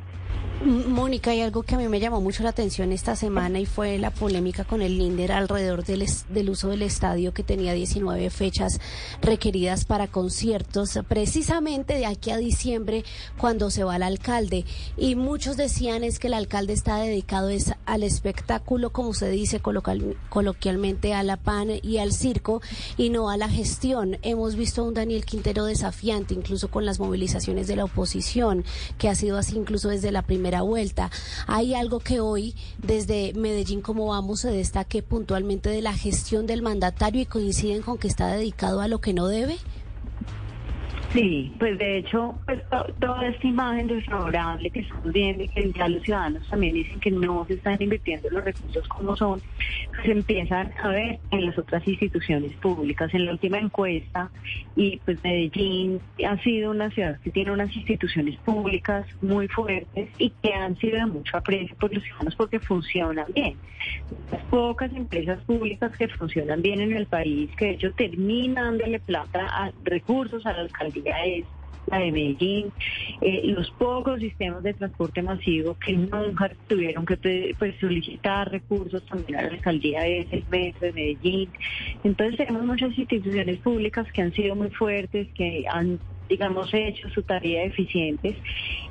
Mónica, hay algo que a mí me llamó mucho la atención esta semana y fue la polémica con el Linder alrededor del, del uso del estadio que tenía 19 fechas requeridas para conciertos, precisamente de aquí a diciembre cuando se va el alcalde. Y muchos decían es que el alcalde está dedicado es al espectáculo, como se dice colocal- coloquialmente, a la pan y al circo y no a la gestión. Hemos visto a un Daniel Quintero desafiante, incluso con las movilizaciones de la oposición, que ha sido así incluso desde la primera vuelta. Hay algo que hoy, desde Medellín como vamos, se destaque puntualmente de la gestión del mandatario y coinciden con que está dedicado a lo que no debe. Sí, pues de hecho, pues to- toda esta imagen desfavorable que estamos viendo y que ya los ciudadanos también dicen que no se están invirtiendo los recursos como son, pues empiezan a ver en las otras instituciones públicas. En la última encuesta, y pues Medellín ha sido una ciudad que tiene unas instituciones públicas muy fuertes y que han sido de mucho aprecio por los ciudadanos porque funcionan bien. Pocas empresas públicas que funcionan bien en el país, que de hecho terminan dándole plata a recursos a la alcaldía es la de Medellín, eh, los pocos sistemas de transporte masivo que nunca tuvieron que pues, solicitar recursos también a la alcaldía es el metro de Medellín. Entonces tenemos muchas instituciones públicas que han sido muy fuertes, que han digamos, hecho su tarea eficientes.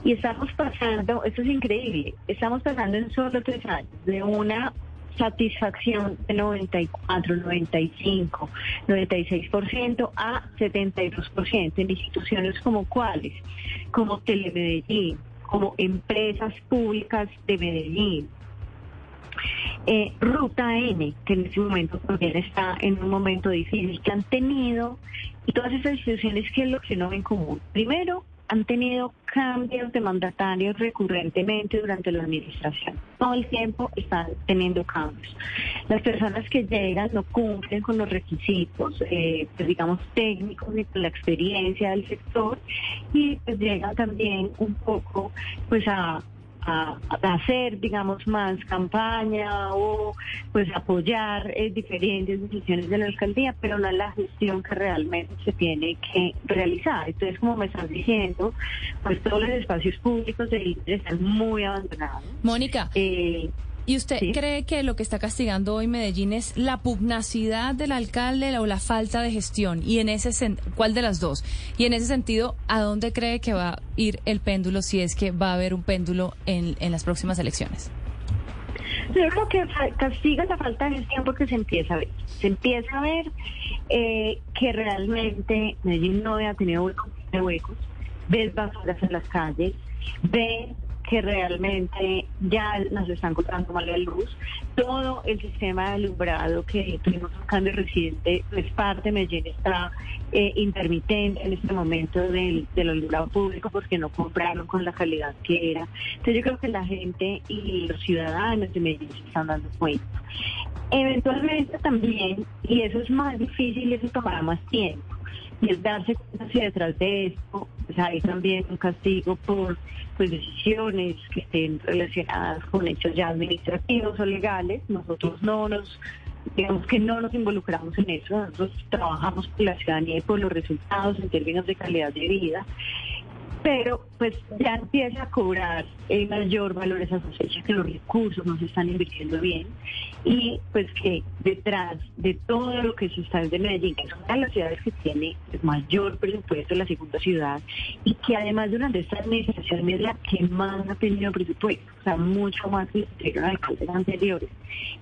Y estamos pasando, esto es increíble, estamos pasando en solo tres años de una satisfacción de 94, 95, 96% a 72% en instituciones como cuáles, como Telemedellín, como empresas públicas de Medellín. Eh, Ruta N, que en este momento también está en un momento difícil, que han tenido, y todas estas instituciones, ¿qué es lo que no ven común? Primero, han tenido cambios de mandatarios recurrentemente durante la administración. Todo el tiempo están teniendo cambios. Las personas que llegan no cumplen con los requisitos, eh, pues, digamos, técnicos ni con la experiencia del sector y pues llegan también un poco pues a a, a hacer, digamos, más campaña o pues apoyar eh, diferentes decisiones de la alcaldía, pero no la gestión que realmente se tiene que realizar. Entonces, como me están diciendo, pues todos los espacios públicos de están muy abandonados. Mónica. Eh, ¿Y usted cree que lo que está castigando hoy Medellín es la pugnacidad del alcalde o la falta de gestión? Y en ese sen- ¿cuál de las dos? Y en ese sentido, ¿a dónde cree que va a ir el péndulo si es que va a haber un péndulo en, en las próximas elecciones? Yo creo que castiga la falta de gestión porque se empieza a ver. Se empieza a ver eh, que realmente Medellín no había tenido huecos de huecos, ves basuras en las calles, ves que realmente ya nos están cortando mal la luz. Todo el sistema de alumbrado que tuvimos un cambio reciente, pues parte de Medellín está eh, intermitente en este momento del, del alumbrado público porque no compraron con la calidad que era. Entonces yo creo que la gente y los ciudadanos de Medellín se están dando cuenta. Eventualmente también, y eso es más difícil y eso tomará más tiempo, y es darse cuenta si detrás de esto pues, hay también un castigo por pues, decisiones que estén relacionadas con hechos ya administrativos o legales. Nosotros no nos, digamos que no nos involucramos en eso, nosotros trabajamos por la ciudadanía y por los resultados en términos de calidad de vida. Pero pues ya empieza a cobrar el mayor valor esa cosecha, que los recursos no se están invirtiendo bien y pues que detrás de todo lo que se está desde Medellín, que es una de las ciudades que tiene el mayor presupuesto, la segunda ciudad, y que además durante esta administración es la que más ha tenido presupuesto, o sea, mucho más que los alcaldes anteriores,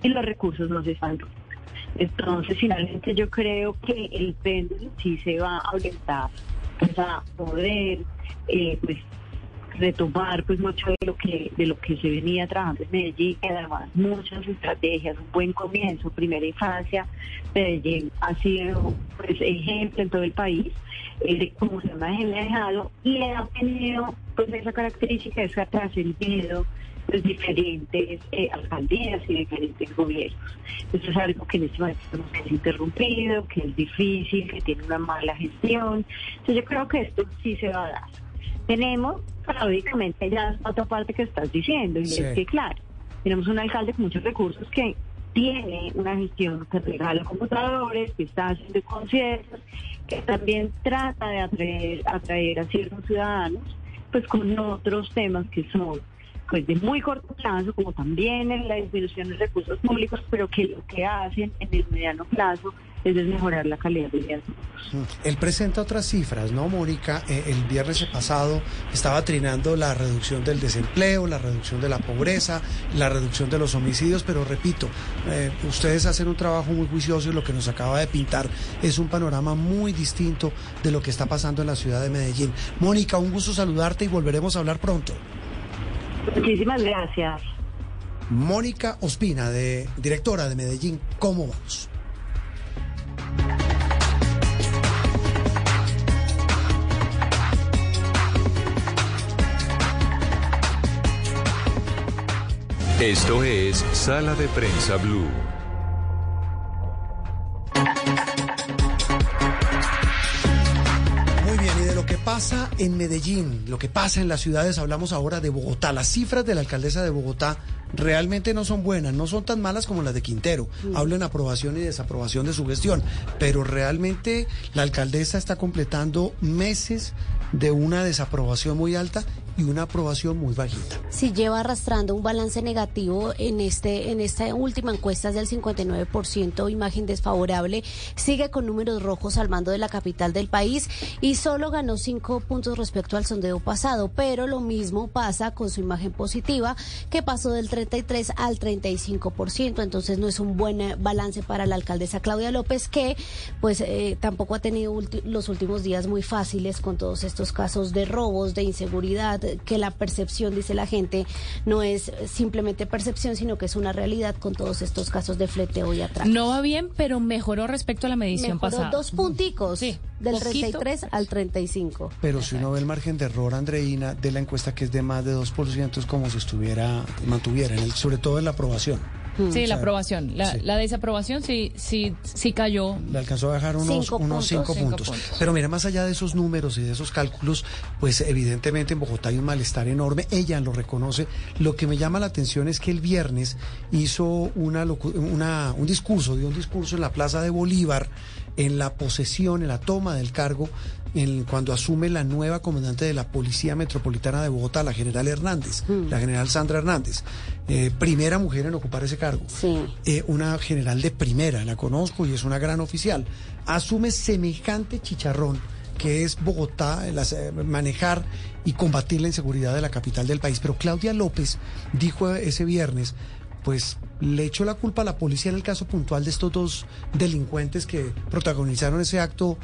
y los recursos no se están. Entonces, finalmente yo creo que el péndulo sí se va a orientar pues, a poder eh, pues retomar pues mucho de lo que de lo que se venía trabajando en Medellín y además muchas estrategias un buen comienzo primera infancia Medellín ha sido pues ejemplo en todo el país eh, de cómo se ha manejado y ha tenido pues esa característica que ha trascendido pues diferentes eh, alcaldías y diferentes gobiernos. Esto es algo que en este momento es interrumpido, que es difícil, que tiene una mala gestión. Entonces yo creo que esto sí se va a dar. Tenemos, paradójicamente, ya otra parte que estás diciendo, y Sí. es que, claro, tenemos un alcalde con muchos recursos que tiene una gestión que regala computadores, que está haciendo conciertos, que también trata de atraer, atraer a ciertos ciudadanos, pues con otros temas que son pues de muy corto plazo, como también en la disminución de recursos públicos, pero que lo que hacen en el mediano plazo es mejorar la calidad de vida. Él presenta otras cifras, ¿no, Mónica? Eh, el viernes pasado estaba trinando la reducción del desempleo, la reducción de la pobreza, la reducción de los homicidios, pero repito, eh, ustedes hacen un trabajo muy juicioso y lo que nos acaba de pintar es un panorama muy distinto de lo que está pasando en la ciudad de Medellín. Mónica, un gusto saludarte y volveremos a hablar pronto. Muchísimas gracias. Mónica Ospina, de, directora de Medellín, ¿cómo vamos? Esto es Sala de Prensa Blue. Muy bien, y de lo que pasa en Medellín, lo que pasa en las ciudades, hablamos ahora de Bogotá. Las cifras de la alcaldesa de Bogotá realmente no son buenas, no son tan malas como las de Quintero. Hablo en aprobación y desaprobación de su gestión, pero realmente la alcaldesa está completando meses de una desaprobación muy alta y una aprobación muy bajita. Si lleva arrastrando un balance negativo en este en esta última encuesta es del 59%, imagen desfavorable, sigue con números rojos al mando de la capital del país y solo ganó cinco puntos respecto al sondeo pasado, pero lo mismo pasa con su imagen positiva, que pasó del 33 al 35%, entonces no es un buen eh, balance para la alcaldesa Claudia López, que pues eh, tampoco ha tenido los últimos días muy fáciles con todos estos casos de robos, de inseguridad, que la percepción, dice la gente, no es simplemente percepción, sino que es una realidad con todos estos casos de fleteo y atraco. No va bien, pero mejoró respecto a la medición mejoró pasada. dos punticos, Sí, del poquito. 33 al 35. Pero si uno ve el margen de error, Andreina, de la encuesta que es de más de 2%, es como si estuviera, mantuviera, en el, sobre todo en la aprobación. Sí, O sea, la aprobación. La, sí. la desaprobación sí, sí, sí cayó. Le alcanzó a bajar unos, Cinco unos puntos. cinco Cinco puntos. puntos. Pero mira, más allá de esos números y de esos cálculos, pues evidentemente en Bogotá hay un malestar enorme. Ella lo reconoce. Lo que me llama la atención es que el viernes hizo una, locu- una- un discurso, dio un discurso en la Plaza de Bolívar, en la posesión, en la toma del cargo, en, cuando asume la nueva comandante de la Policía Metropolitana de Bogotá, la general Hernández, la general Sandra Hernández. Eh, primera mujer en ocupar ese cargo. Eh, una general de primera, la conozco y es una gran oficial. Asume semejante chicharrón que es Bogotá, hacer- manejar y combatir la inseguridad de la capital del país. Pero Claudia López dijo ese viernes, pues le echó la culpa a la policía en el caso puntual de estos dos delincuentes que protagonizaron ese acto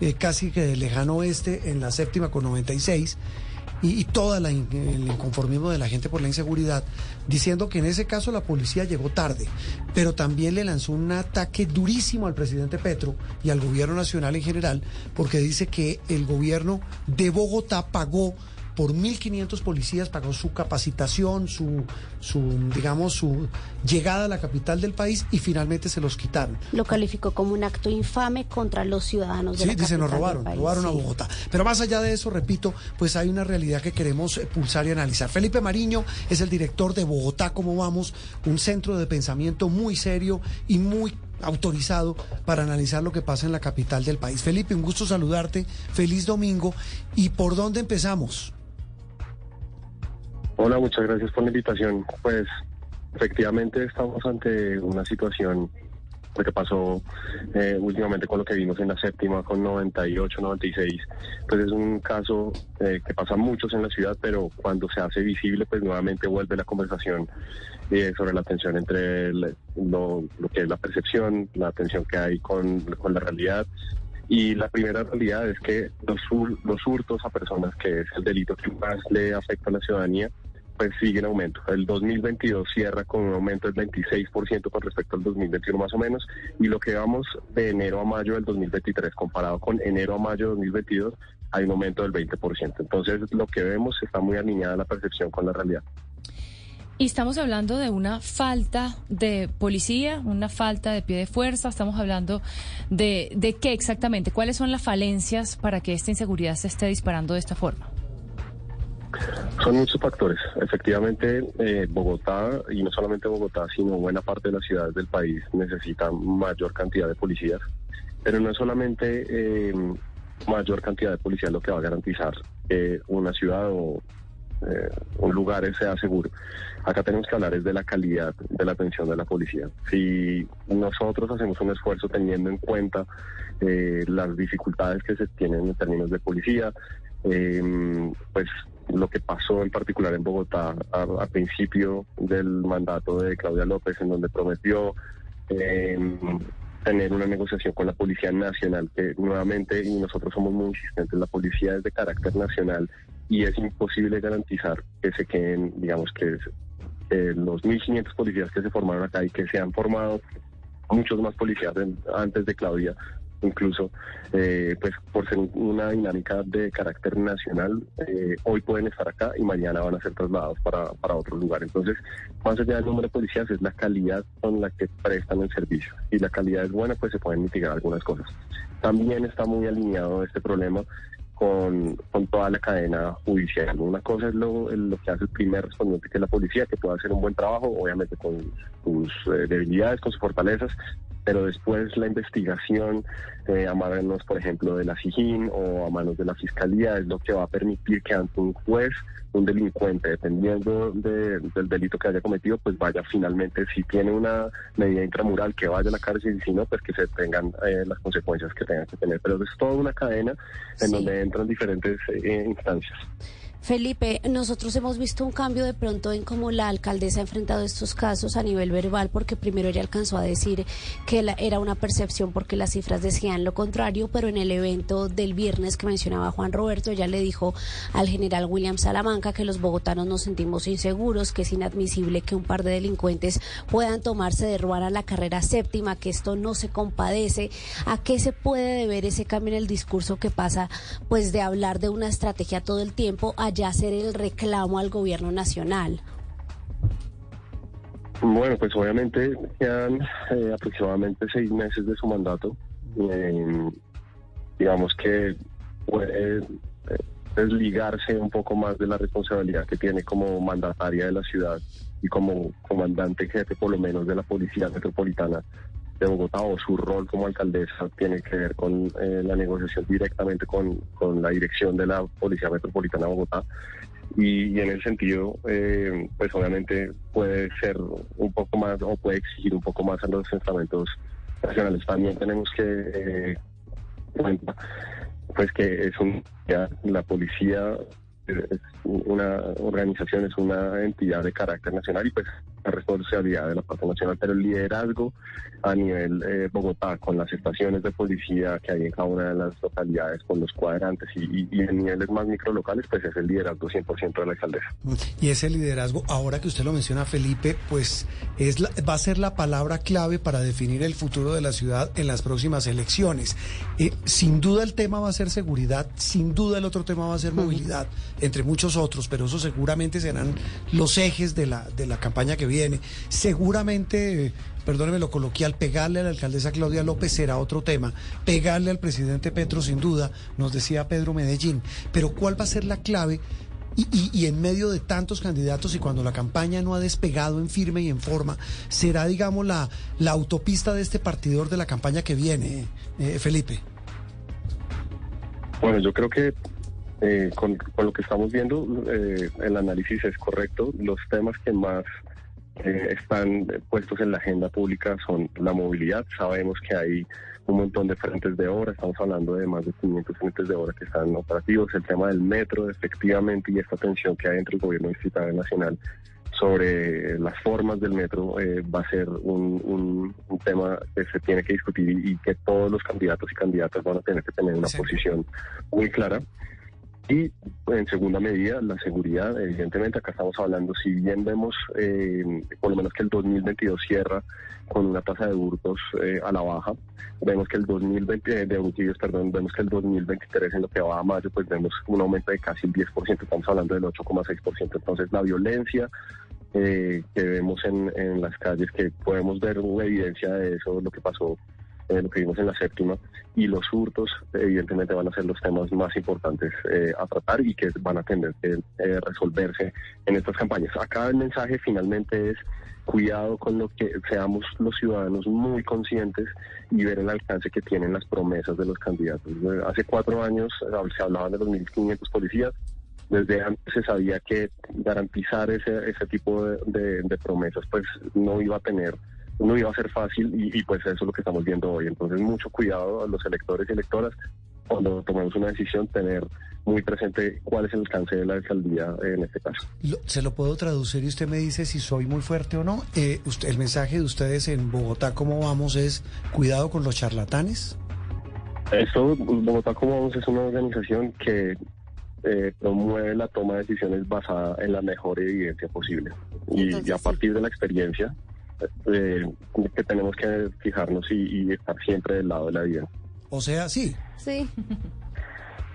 eh, casi que de lejano oeste en la séptima con 96 y, y in- el inconformismo de la gente por la inseguridad, diciendo que en ese caso la policía llegó tarde, pero también le lanzó un ataque durísimo al presidente Petro y al gobierno nacional en general, porque dice que el gobierno de Bogotá pagó por 1.500 policías, pagó su capacitación, su, su, digamos, su llegada a la capital del país y finalmente se los quitaron. Lo calificó como un acto infame contra los ciudadanos de Sí, la dice, nos del robaron, país, robaron a. Bogotá. Pero más allá de eso, repito, pues hay una realidad que queremos eh, pulsar y analizar. Felipe Mariño es el director de Bogotá, ¿cómo vamos? Un centro de pensamiento muy serio y muy autorizado para analizar lo que pasa en la capital del país. Felipe, un gusto saludarte, feliz domingo. ¿Y por dónde empezamos? Hola, muchas gracias por la invitación. Pues efectivamente estamos ante una situación lo que pasó eh, últimamente con lo que vimos en la séptima con 98, 96, pues es un caso eh, que pasa muchos en la ciudad, pero cuando se hace visible, pues nuevamente vuelve la conversación eh, sobre la tensión entre el- lo, lo que es la percepción, la tensión que hay con, con la realidad. Y la primera realidad es que los, los hurtos a personas, que es el delito que más le afecta a la ciudadanía, pues sigue en aumento. El 2022 cierra con un aumento del 26% con respecto al 2021 más o menos, y lo que vamos de enero a mayo del 2023 comparado con enero a mayo de 2022 hay un aumento del 20%. Entonces lo que vemos está muy alineada la percepción con la realidad. Y estamos hablando de una falta de policía, una falta de pie de fuerza. Estamos hablando de, de qué exactamente, cuáles son las falencias para que esta inseguridad se esté disparando de esta forma. Son muchos factores. Efectivamente, eh, Bogotá, y no solamente Bogotá, sino buena parte de las ciudades del país necesitan mayor cantidad de policías. Pero no es solamente eh, mayor cantidad de policías lo que va a garantizar que una ciudad o eh, un lugar sea seguro. Acá tenemos que hablar es de la calidad de la atención de la policía. Si nosotros hacemos un esfuerzo teniendo en cuenta eh, las dificultades que se tienen en términos de policía, eh, pues lo que pasó en particular en Bogotá a, principio del mandato de Claudia López, en donde prometió tener una negociación con la Policía Nacional, que nuevamente, y nosotros somos muy insistentes, la policía es de carácter nacional y es imposible garantizar que se queden, digamos, que, los 1.500 policías que se formaron acá y que se han formado muchos más policías antes de Claudia, incluso, eh, pues por ser una dinámica de carácter nacional, eh, hoy pueden estar acá y mañana van a ser trasladados para, para otro lugar. Entonces, más allá del número de policías, es la calidad con la que prestan el servicio. Y la calidad es buena, pues se pueden mitigar algunas cosas. También está muy alineado este problema con, con, toda la cadena judicial. Una cosa es lo, lo, que hace el primer respondiente, que es la policía, que puede hacer un buen trabajo, obviamente con sus eh, debilidades, con sus fortalezas, pero después la investigación eh, a manos, por ejemplo, de la SIGIN o a manos de la Fiscalía es lo que va a permitir que ante un juez, un delincuente, dependiendo del delito que haya cometido, pues vaya finalmente, si tiene una medida intramural, que vaya a la cárcel y si no, pues que se tengan eh, las consecuencias que tengan que tener. Pero es toda una cadena en donde entran diferentes eh, instancias. Felipe, nosotros hemos visto un cambio de pronto en cómo la alcaldesa ha enfrentado estos casos a nivel verbal, porque primero ella alcanzó a decir que era una percepción porque las cifras decían lo contrario, pero en el evento del viernes que mencionaba Juan Roberto, ella le dijo al general William Salamanca que los bogotanos nos sentimos inseguros, que es inadmisible que un par de delincuentes puedan tomarse de a la carrera séptima, que esto no se compadece. ¿A qué se puede deber ese cambio en el discurso que pasa pues de hablar de una estrategia todo el tiempo a ya hacer el reclamo al gobierno nacional? Bueno, pues obviamente quedan eh, aproximadamente seis meses de su mandato. Eh, digamos que puede eh, desligarse un poco más de la responsabilidad que tiene como mandataria de la ciudad y como comandante jefe por lo menos de la Policía Metropolitana de Bogotá o su rol como alcaldesa tiene que ver con eh, la negociación directamente con, con, la dirección de la Policía Metropolitana de Bogotá. Y, en ese sentido, eh, pues obviamente puede ser un poco más o puede exigir un poco más a los estamentos nacionales. También tenemos que eh, pues que es un la policía es una organización, es una entidad de carácter nacional y pues la responsabilidad de la parte nacional, pero el liderazgo a nivel eh, Bogotá, con las estaciones de policía que hay en cada una de las localidades, con los cuadrantes y, en niveles más microlocales, pues es el liderazgo 100% de la alcaldesa. Y ese liderazgo, ahora que usted lo menciona, Felipe, pues es va a ser la palabra clave para definir el futuro de la ciudad en las próximas elecciones. Eh, sin duda el tema va a ser seguridad, sin duda el otro tema va a ser movilidad, entre muchos otros, pero eso seguramente serán los ejes de la, de la campaña que viene. Seguramente, perdóneme lo coloquial, pegarle a la alcaldesa Claudia López será otro tema. Pegarle al presidente Petro, sin duda, nos decía Pedro Medellín. Pero ¿cuál va a ser la clave? Y, en medio de tantos candidatos y cuando la campaña no ha despegado en firme y en forma, será, digamos, la, la autopista de este partidor de la campaña que viene, eh, Felipe. Bueno, yo creo que eh, con, lo que estamos viendo, eh, el análisis es correcto. Los temas que más eh, están puestos en la agenda pública son la movilidad. Sabemos que hay un montón de frentes de obra, estamos hablando de más de 500 frentes de obra que están operativos. El tema del metro, efectivamente, y esta tensión que hay entre el gobierno distrital y nacional sobre las formas del metro eh, va a ser un, tema que se tiene que discutir y, que todos los candidatos y candidatas van a tener que tener una posición muy clara. Y en segunda medida, la seguridad, evidentemente acá estamos hablando, si bien vemos eh, por lo menos que el 2022 cierra con una tasa de hurtos eh, a la baja, vemos que el 2020, eh, de perdón, vemos que el 2023 en lo que va a mayo, pues vemos un aumento de casi el 10%, estamos hablando del 8,6%, entonces la violencia que vemos en, las calles, que podemos ver evidencia de eso, lo que pasó lo que vimos en la séptima, y los hurtos evidentemente van a ser los temas más importantes eh, a tratar y que van a tener que eh, resolverse en estas campañas. Acá el mensaje finalmente es cuidado con lo que seamos los ciudadanos muy conscientes y ver el alcance que tienen las promesas de los candidatos. Hace cuatro años se hablaban de los 1.500 policías, desde antes se sabía que garantizar ese, ese tipo de, de, promesas pues no iba a tener, no iba a ser fácil y, y, pues eso es lo que estamos viendo hoy. Entonces mucho cuidado a los electores y electoras cuando tomemos una decisión tener muy presente cuál es el alcance de la alcaldía en este caso. Se lo puedo traducir y usted me dice si soy muy fuerte o no. Eh, usted, el mensaje de ustedes en Bogotá, ¿cómo vamos? Es cuidado con los charlatanes. Esto, Bogotá, ¿cómo vamos? Es una organización que eh, promueve la toma de decisiones basada en la mejor evidencia posible. y, a partir de la experiencia, eh, que tenemos que fijarnos y, estar siempre del lado de la evidencia. O sea, sí. Sí.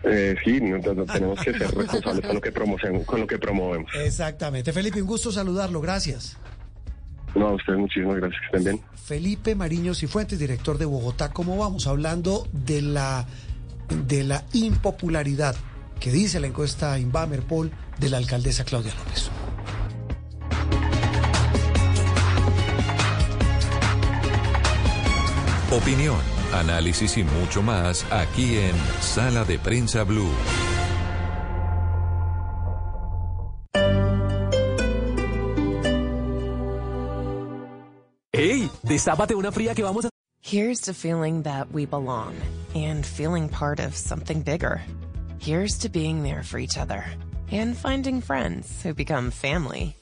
Eh, sí, tenemos que ser responsables con lo que, promovemos, con lo que promovemos. Exactamente. Felipe, un gusto saludarlo. Gracias. No, a ustedes muchísimas gracias. Que estén bien. Felipe Mariño Cifuentes, director de Bogotá. ¿Cómo vamos? Hablando de la, de la impopularidad que dice la encuesta Inbamer Poll de la alcaldesa Claudia López. Opinión, análisis y mucho más aquí en Sala de Prensa Blue. ¡Ey! Destápate una fría que vamos a. Here's to feeling that we belong and feeling part of something bigger. Here's to being there for each other and finding friends who become family.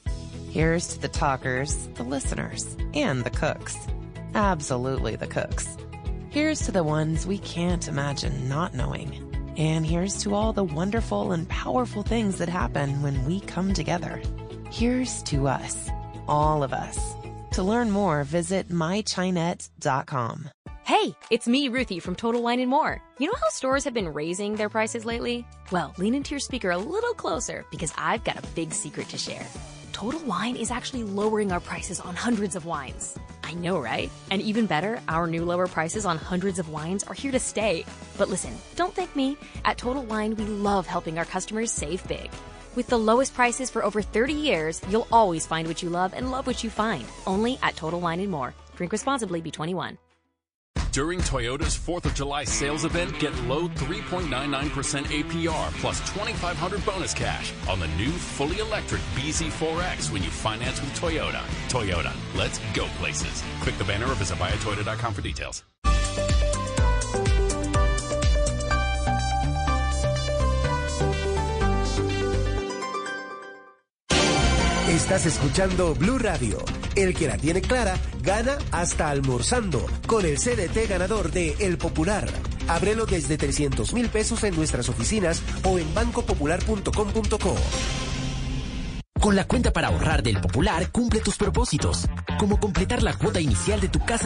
Here's to the talkers, the listeners, and the cooks. Absolutely the cooks. Here's to the ones we can't imagine not knowing. And here's to all the wonderful and powerful things that happen when we come together. Here's to us, all of us. To learn more, visit mychinet.com. Hey, it's me, Ruthie from Total Wine and More. You know how stores have been raising their prices lately? Well, lean into your speaker a little closer because I've got a big secret to share. Total Wine is actually lowering our prices on hundreds of wines. I know, right? And even better, our new lower prices on hundreds of wines are here to stay. But listen, don't thank me. At Total Wine, we love helping our customers save big. With the lowest prices for over 30 years, you'll always find what you love and love what you find. Only at Total Wine and More. Drink responsibly, be 21. During Toyota's 4th of July sales event, get low 3.99% APR plus 2500 bonus cash on the new fully electric BZ4X when you finance with Toyota. Toyota, let's go places. Click the banner or visit buyatoyota.com for details. Estás escuchando Blue Radio. El que la tiene clara gana hasta almorzando con el CDT ganador de El Popular. Ábrelo desde 300 mil pesos en nuestras oficinas o en bancopopular.com.co. Con la cuenta para ahorrar del Popular, cumple tus propósitos, como completar la cuota inicial de tu casa.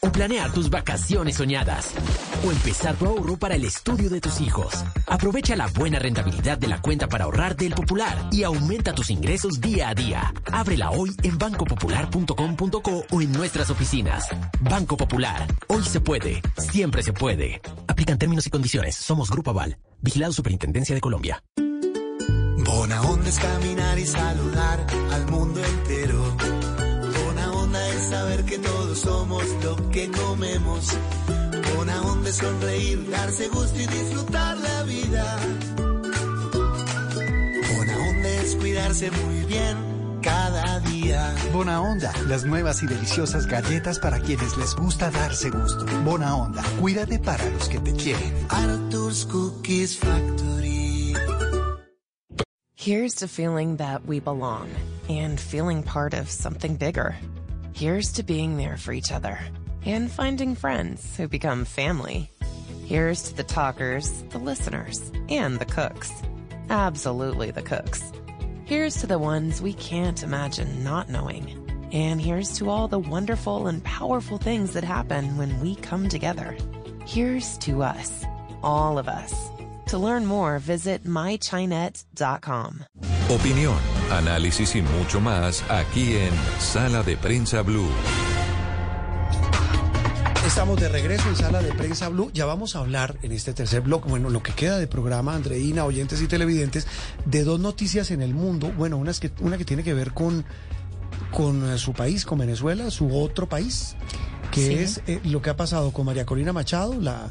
O planear tus vacaciones soñadas. O empezar tu ahorro para el estudio de tus hijos. Aprovecha la buena rentabilidad de la cuenta para ahorrar del Popular y aumenta tus ingresos día a día. Ábrela hoy en bancopopular.com.co o en nuestras oficinas. Banco Popular. Hoy se puede. Siempre se puede. Aplican términos y condiciones. Somos Grupo Aval. Vigilado Superintendencia de Colombia. Bona onda caminar y saludar al mundo entero. Saber que todos somos lo que comemos. Bona onda sonreír, darse gusto y disfrutar la vida. Bona onda es cuidarse muy bien cada día. Bona Onda, las nuevas y deliciosas galletas para quienes les gusta darse gusto. Bona Onda, cuídate para los que te quieren. Arthur's Cookies Factory. Here's to feeling that we belong and feeling part of something bigger. Here's to being there for each other and finding friends who become family. Here's to the talkers, the listeners, and the cooks. Absolutely the cooks. Here's to the ones we can't imagine not knowing. And here's to all the wonderful and powerful things that happen when we come together. Here's to us, all of us. To learn more, visit mychinet.com. Opinión, análisis y mucho más aquí en Sala de Prensa Blue. Estamos de regreso en Sala de Prensa Blue. Ya vamos a hablar en este tercer bloque, bueno, lo que queda de programa, Andreina, oyentes y televidentes, de dos noticias en el mundo. Bueno, una, es que, una que tiene que ver con, con eh, su país, con Venezuela, su otro país, que Sí. es eh, lo que ha pasado con María Corina Machado, la,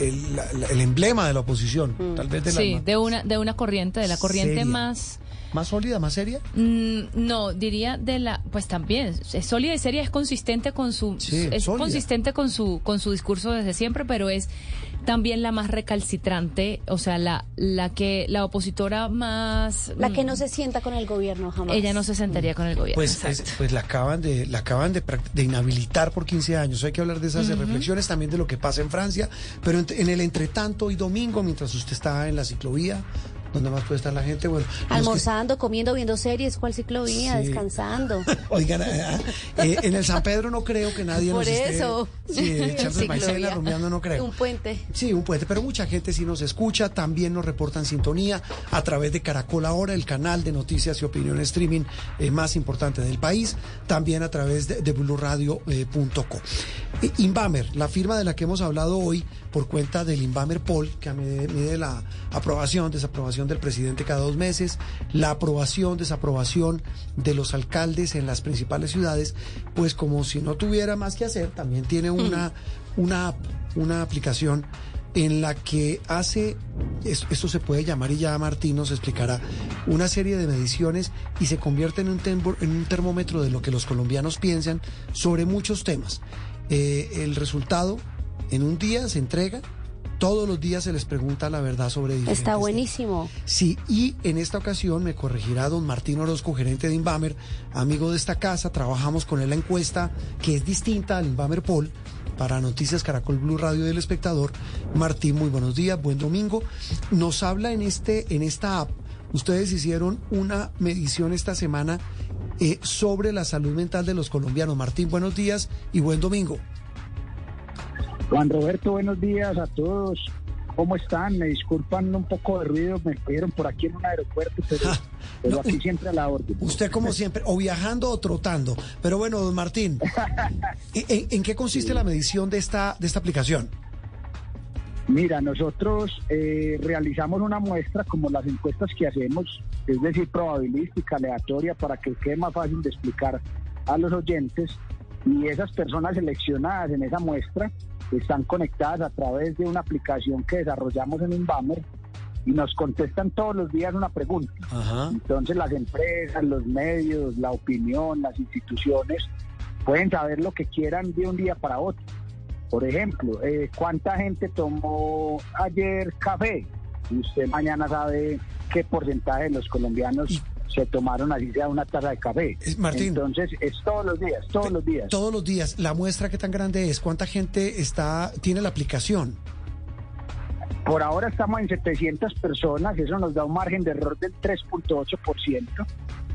el, el emblema de la oposición, tal vez de la Sí, más, de una, de una corriente, de la corriente Seria. más... más sólida, más seria. Mm, no, diría de la, pues también, es sólida y seria, es consistente con su, Sí, es sólida. consistente con su, con su discurso desde siempre, pero es también la más recalcitrante, o sea, la, la que, la opositora más, La que mm, no se sienta con el gobierno jamás. ella no se sentaría con el gobierno. Pues, es- pues la acaban de la acaban de, de inhabilitar por 15 años. Hay que hablar de esas reflexiones también de lo que pasa en Francia, pero en, en el entretanto hoy domingo mientras usted está en la ciclovía, donde más puede estar la gente, bueno, que- Almorzando, comiendo, viendo series, ¿cuál ciclovía? Sí. Descansando. Oigan, eh, eh, en el San Pedro no creo que nadie Por nos esté eso. sí, echando de maicena, rumiando, no creo. Un puente. Sí, un puente, pero mucha gente sí nos escucha, también nos reportan sintonía a través de Caracol Ahora, el canal de noticias y opinión streaming eh, más importante del país, también a través de, de. Eh, Inbamer, la firma de la que hemos hablado hoy por cuenta del Inbamer Poll, que mide, la aprobación, desaprobación del presidente cada dos meses, la aprobación, desaprobación de los alcaldes en las principales ciudades, pues como si no tuviera más que hacer, también tiene una, una, app, una aplicación en la que hace, es- esto se puede llamar y ya Martín nos explicará, una serie de mediciones y se convierte en un, tembo- en un termómetro de lo que los colombianos piensan sobre muchos temas. Eh, el resultado en un día se entrega, todos los días se les pregunta la verdad sobre diferentes Está temas. buenísimo. Sí, y en esta ocasión me corregirá don Martín Orozco, gerente de Inbamer, amigo de esta casa. Trabajamos con él la encuesta que es distinta al Inbamer Poll para Noticias Caracol Blue Radio del Espectador. Martín, muy buenos días, buen domingo. Nos habla en este en esta app. Ustedes hicieron una medición esta semana eh, sobre la salud mental de los colombianos. Martín, buenos días y buen domingo. Juan Roberto, buenos días a todos. ¿Cómo están? Me disculpan un poco de ruido, me cogieron por aquí en un aeropuerto, pero, pero aquí siempre a la orden. Usted como siempre, o viajando o trotando. Pero bueno, don Martín, ¿en, en- en qué consiste la medición de esta, de esta aplicación? Mira, nosotros eh, realizamos una muestra como las encuestas que hacemos, es decir, probabilística, aleatoria, para que quede más fácil de explicar a los oyentes. Y esas personas seleccionadas en esa muestra están conectadas a través de una aplicación que desarrollamos en Inbamer y nos contestan todos los días una pregunta. Entonces las empresas, los medios, la opinión, las instituciones pueden saber lo que quieran de un día para otro. Por ejemplo, eh, ¿cuánta gente tomó ayer café? Y usted mañana sabe qué porcentaje de los colombianos se tomaron así sea una taza de café. Martín. Entonces es todos los días, todos los días. Todos los días, la muestra qué tan grande es, cuánta gente está, tiene la aplicación. Por ahora estamos en 700 personas, eso nos da un margen de error del 3.8%.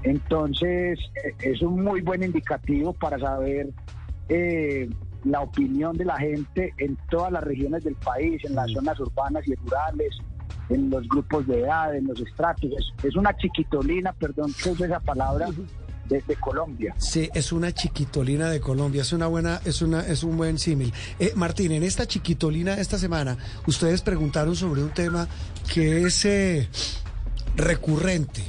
Entonces, eh, es un muy buen indicativo para saber eh, la opinión de la gente en todas las regiones del país, en las zonas urbanas y rurales, en los grupos de edad, en los estratos. Es, es una chiquitolina, perdón que use esa palabra, desde Colombia. Sí, es una chiquitolina de Colombia, es una buena, es una, es un buen símil. Eh, Martín, en esta chiquitolina de esta semana, ustedes preguntaron sobre un tema que es eh, recurrente,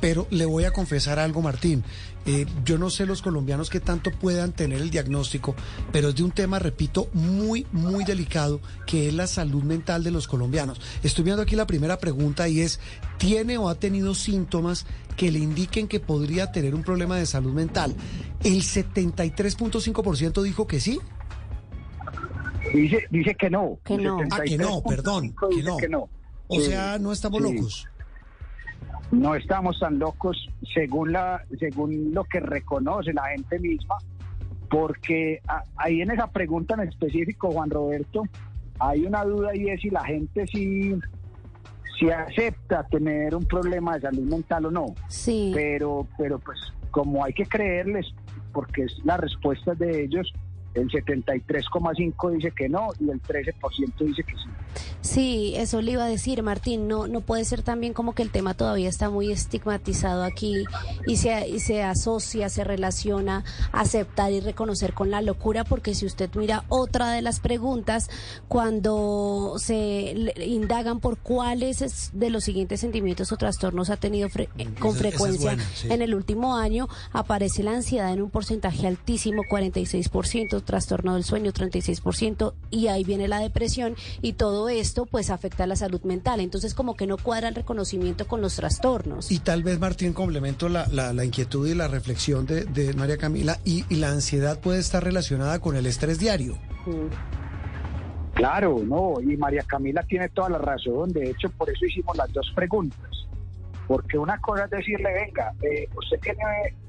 pero le voy a confesar algo, Martín. Eh, yo no sé los colombianos que tanto puedan tener el diagnóstico, pero es de un tema, repito, muy, muy delicado, que es la salud mental de los colombianos. Estoy viendo aquí la primera pregunta y es, ¿tiene o ha tenido síntomas que le indiquen que podría tener un problema de salud mental? El 73.5% dijo que sí. Dice, dice que no. Que no. Ah, que no, perdón, que no. que no. O sea, no estamos sí. locos. No estamos tan locos según la según lo que reconoce la gente misma, porque a- ahí en esa pregunta en específico, Juan Roberto, hay una duda y es si la gente sí si acepta tener un problema de salud mental o no. Sí. Pero pero pues como hay que creerles porque es la respuesta de ellos el 73,5 dice que no y el 13% dice que sí. Sí, eso le iba a decir, Martín. No, no puede ser también como que el tema todavía está muy estigmatizado aquí y se, y se asocia, se relaciona aceptar y reconocer con la locura, porque si usted mira otra de las preguntas, cuando se le- indagan por cuáles es- de los siguientes sentimientos o trastornos ha tenido fre- con es frecuencia buena, sí. en el último año, aparece la ansiedad en un porcentaje altísimo, 46%, trastorno del sueño, 36%, y ahí viene la depresión, y todo esto pues afecta a la salud mental. Entonces como que no cuadra el reconocimiento con los trastornos. Y tal vez, Martín, complemento la, la- la inquietud y la reflexión de, de María Camila, y, y la ansiedad puede estar relacionada con el estrés diario. Claro, no, y María Camila tiene toda la razón. De hecho, por eso hicimos las dos preguntas. Porque una cosa es decirle, venga, eh, usted tiene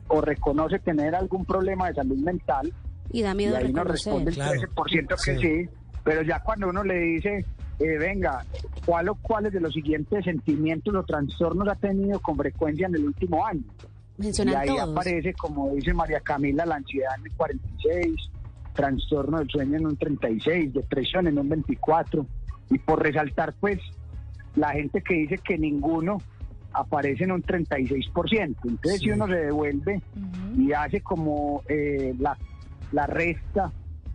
o reconoce tener algún problema de salud mental, Y da y miedo ahí nos responde el 13% que sí. pero ya cuando uno le dice, eh, venga, ¿cuál o cuáles de los siguientes sentimientos o trastornos ha tenido con frecuencia en el último año? Mencionan y ahí todos. aparece, como dice María Camila, la ansiedad en el 46, trastorno del sueño en un 36, depresión en un 24. Y por resaltar, pues, la gente que dice que ninguno aparece en un 36%. Entonces, si uno se devuelve y hace como eh, la, la resta,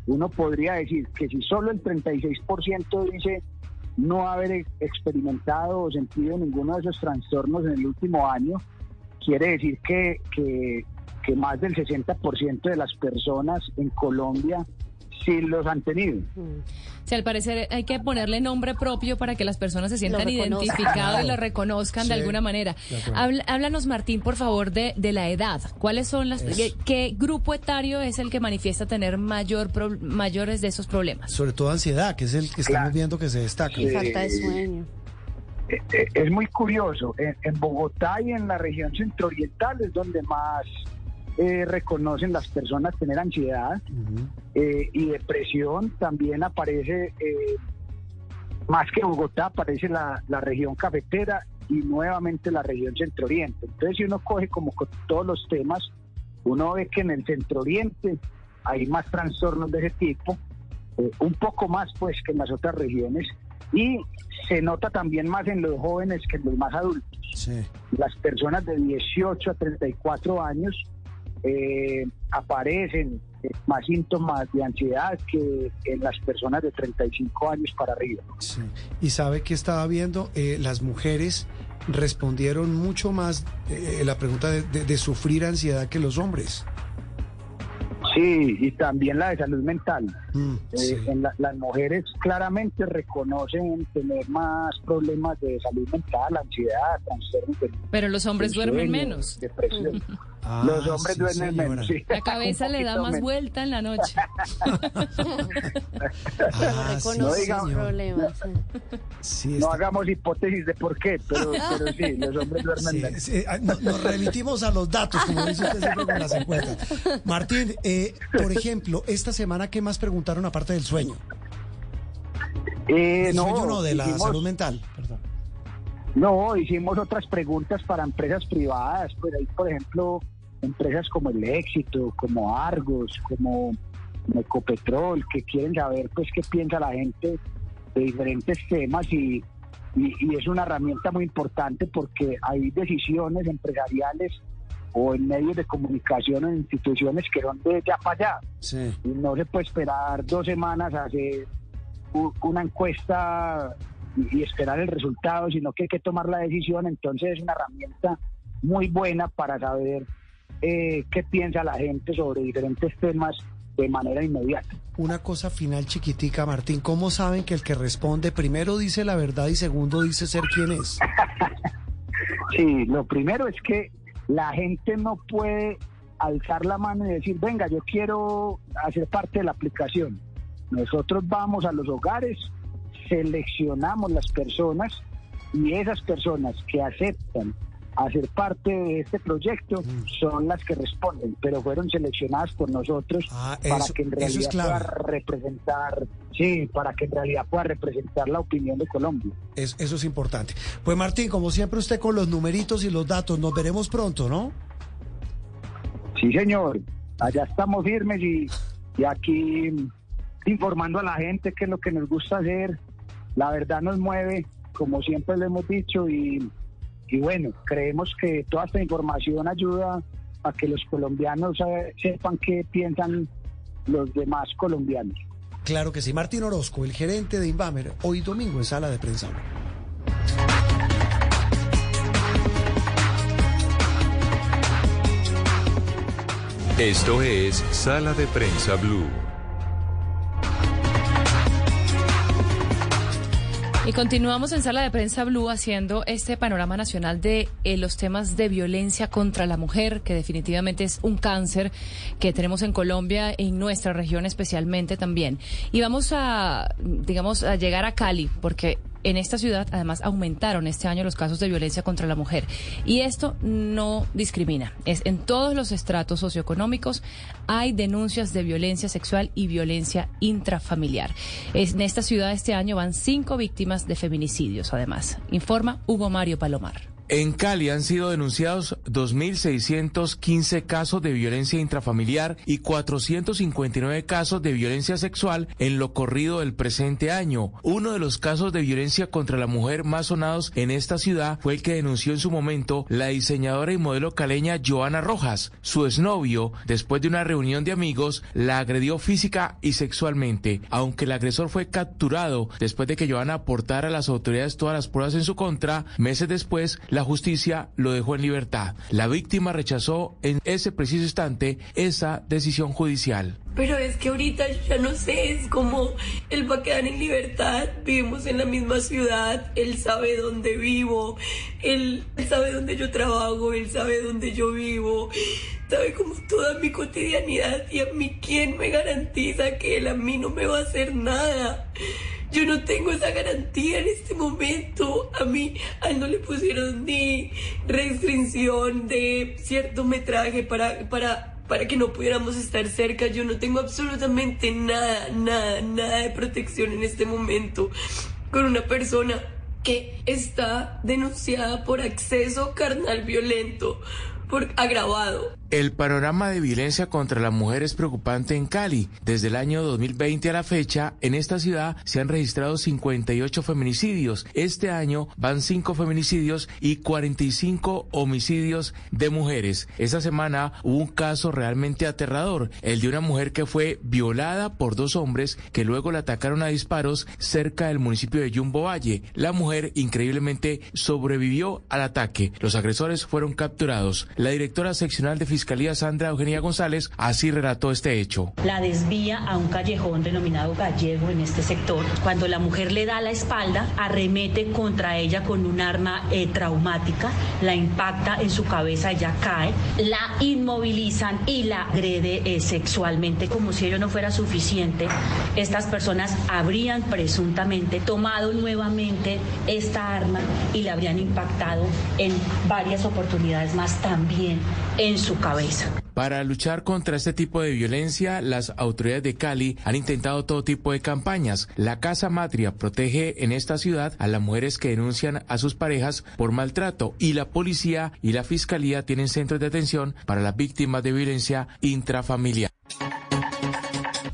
uno podría decir que si solo el 36% dice no haber experimentado o sentido ninguno de esos trastornos en el último año, quiere decir que, que, más del 60% de las personas en Colombia sí los han tenido. Si al parecer hay que ponerle nombre propio para que las personas se sientan reconozcan. identificados y lo reconozcan Sí, de alguna manera. de háblanos, Martín, por favor, de, de la edad. ¿Cuáles son las... Qué, qué grupo etario es el que manifiesta tener mayor pro- mayores de esos problemas? Sobre todo ansiedad, que es el que estamos viendo que se destaca. Y falta de sueño. Eh, eh, Es muy curioso, en, en Bogotá y en la región centrooriental es donde más eh, reconocen las personas tener ansiedad eh, y depresión. También aparece, eh, más que Bogotá, aparece la, la región cafetera y nuevamente la región centro-oriente. Entonces, si uno coge como con todos los temas, uno ve que en el centro-oriente hay más trastornos de ese tipo, eh, un poco más pues que en las otras regiones, y se nota también más en los jóvenes que en los más adultos. Las personas de 18 a 34 años eh, aparecen eh, más síntomas de ansiedad que en las personas de 35 años para arriba. Sí. Y sabe que estaba viendo, Eh, las mujeres respondieron mucho más eh, la pregunta de, de- de sufrir ansiedad que los hombres. Sí, y también la de salud mental. Mm, Eh, en la- las mujeres claramente reconocen tener más problemas de salud mental, ansiedad, trastornos Pero los hombres duermen sueño, menos. Depresión. Ah, los hombres sí, duermen señora. menos. sí. La cabeza le da más menos. vuelta en la noche. Ah, sí, No digamos- señor. problemas. Sí, No está- hagamos hipótesis de por qué, pero, pero sí, los hombres duermen Sí, menos. sí, ah, no- nos remitimos a los datos, como dice usted siempre con las encuestas. Martín, eh, por ejemplo, esta semana, ¿qué más preguntaron aparte del sueño? Eh, El no, sueño no, de la hicimos- salud mental. Perdón. No, hicimos otras preguntas para empresas privadas, pues ahí, por ejemplo, empresas como el Éxito, como Argos, como Ecopetrol, que quieren saber pues qué piensa la gente de diferentes temas y, y, y es una herramienta muy importante porque hay decisiones empresariales o en medios de comunicación o en instituciones que son de ya para allá. Sí. Y no se puede esperar dos semanas a hacer una encuesta y, esperar el resultado, sino que hay que tomar la decisión. Entonces es una herramienta muy buena para saber eh, qué piensa la gente sobre diferentes temas de manera inmediata. Una cosa final chiquitica, Martín. ¿Cómo saben que el que responde primero dice la verdad y segundo dice ser quien es? Sí, lo primero es que la gente no puede alzar la mano y decir, venga, yo quiero hacer parte de la aplicación. Nosotros vamos a los hogares, seleccionamos las personas y esas personas que aceptan hacer parte de este proyecto Mm. son las que responden, pero fueron seleccionadas por nosotros para Ah, eso- que en es realidad pueda representar, sí, para que en realidad pueda representar la opinión de Colombia. Es- eso es importante. Pues Martín, como siempre usted con los numeritos y los datos, nos veremos pronto, ¿no? Sí, señor. Allá estamos firmes y, y aquí mm, informando a la gente qué es lo que nos gusta hacer la verdad nos mueve, como siempre le hemos dicho, y, y bueno, creemos que toda esta información ayuda a que los colombianos eh, sepan qué piensan los demás colombianos. Claro que sí. Martín Orozco, el gerente de Invamer, hoy domingo en sala de prensa. Esto es Sala de Prensa Blue. Y continuamos en Sala de Prensa Blue haciendo este panorama nacional de eh, los temas de violencia contra la mujer, que definitivamente es un cáncer que tenemos en Colombia, en nuestra región especialmente también. Y vamos a, digamos, a llegar a Cali, porque en esta ciudad, además, aumentaron este año los casos de violencia contra la mujer. Y esto no discrimina. Es en todos los estratos socioeconómicos hay denuncias de violencia sexual y violencia intrafamiliar. en esta ciudad este año van cinco víctimas de feminicidios, además. Informa Hugo Mario Palomar. En Cali han sido denunciados 2.615 casos de violencia intrafamiliar y 459 casos de violencia sexual en lo corrido del presente año. Uno de los casos de violencia contra la mujer más sonados en esta ciudad fue el que denunció en su momento la diseñadora y modelo caleña Joana Rojas. Su exnovio, después de una reunión de amigos, la agredió física y sexualmente, aunque el agresor fue capturado después de que Joana aportara a las autoridades todas las pruebas en su contra, meses después la la justicia lo dejó en libertad. La víctima rechazó en ese preciso instante esa decisión judicial. Pero es que ahorita ya no sé, es como él va a quedar en libertad, vivimos en la misma ciudad, él sabe dónde vivo, él sabe dónde yo trabajo, él sabe dónde yo vivo, sabe como toda mi cotidianidad y a mí quién me garantiza que él a mí no me va a hacer nada. Yo no tengo esa garantía en este momento. A mí, a él no le pusieron ni restricción de cierto metraje para, para, para que no pudiéramos estar cerca. Yo no tengo absolutamente nada, nada, nada de protección en este momento con una persona que está denunciada por acceso carnal violento, por agravado. El panorama de violencia contra la mujer es preocupante en Cali. Desde el año 2020 a la fecha, en esta ciudad se han registrado 58 feminicidios. Este año van 5 feminicidios y 45 homicidios de mujeres. Esta semana hubo un caso realmente aterrador, el de una mujer que fue violada por dos hombres que luego la atacaron a disparos cerca del municipio de Yumbo Valle. La mujer increíblemente sobrevivió al ataque. Los agresores fueron capturados. La directora seccional de Fiscalía Sandra Eugenia González así relató este hecho. La desvía a un callejón denominado Gallego en este sector. Cuando la mujer le da la espalda, arremete contra ella con un arma eh, traumática, la impacta en su cabeza, ella cae, la inmovilizan y la agrede eh, sexualmente. Como si ello no fuera suficiente, estas personas habrían presuntamente tomado nuevamente esta arma y la habrían impactado en varias oportunidades más también en su cabeza. Para luchar contra este tipo de violencia, las autoridades de Cali han intentado todo tipo de campañas. La Casa Matria protege en esta ciudad a las mujeres que denuncian a sus parejas por maltrato y la policía y la fiscalía tienen centros de atención para las víctimas de violencia intrafamiliar.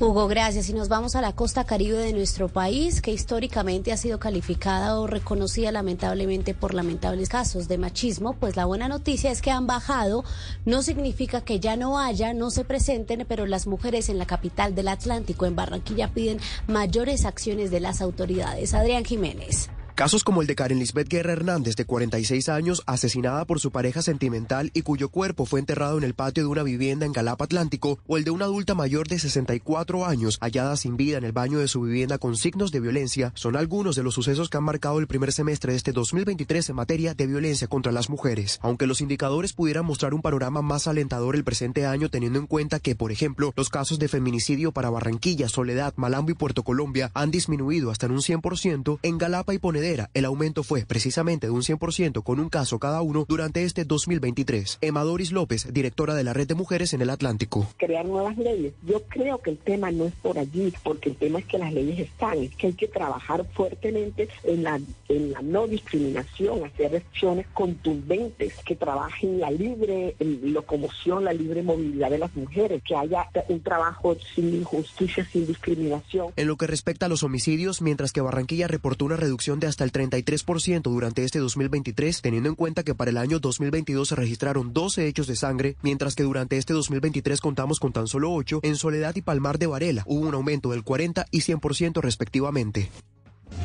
Hugo, gracias. Y nos vamos a la costa caribe de nuestro país, que históricamente ha sido calificada o reconocida lamentablemente por lamentables casos de machismo. Pues la buena noticia es que han bajado. No significa que ya no haya, no se presenten, pero las mujeres en la capital del Atlántico, en Barranquilla, piden mayores acciones de las autoridades. Adrián Jiménez. Casos como el de Karen Lisbeth Guerra Hernández, de 46 años, asesinada por su pareja sentimental y cuyo cuerpo fue enterrado en el patio de una vivienda en Galapa Atlántico, o el de una adulta mayor de 64 años, hallada sin vida en el baño de su vivienda con signos de violencia, son algunos de los sucesos que han marcado el primer semestre de este 2023 en materia de violencia contra las mujeres. Aunque los indicadores pudieran mostrar un panorama más alentador el presente año, teniendo en cuenta que, por ejemplo, los casos de feminicidio para Barranquilla, Soledad, Malambo y Puerto Colombia han disminuido hasta en un 100%, en Galapa y Ponedera El aumento fue precisamente de un 100% con un caso cada uno durante este 2023. Emma Doris López, directora de la Red de Mujeres en el Atlántico. Crear nuevas leyes. Yo creo que el tema no es por allí, porque el tema es que las leyes están, es que hay que trabajar fuertemente en la, en la no discriminación, hacer acciones contundentes que trabajen la libre locomoción, la libre movilidad de las mujeres, que haya un trabajo sin injusticia, sin discriminación. En lo que respecta a los homicidios, mientras que Barranquilla reportó una reducción de hasta el 33% durante este 2023, teniendo en cuenta que para el año 2022 se registraron 12 hechos de sangre, mientras que durante este 2023 contamos con tan solo 8, en Soledad y Palmar de Varela hubo un aumento del 40 y 100% respectivamente.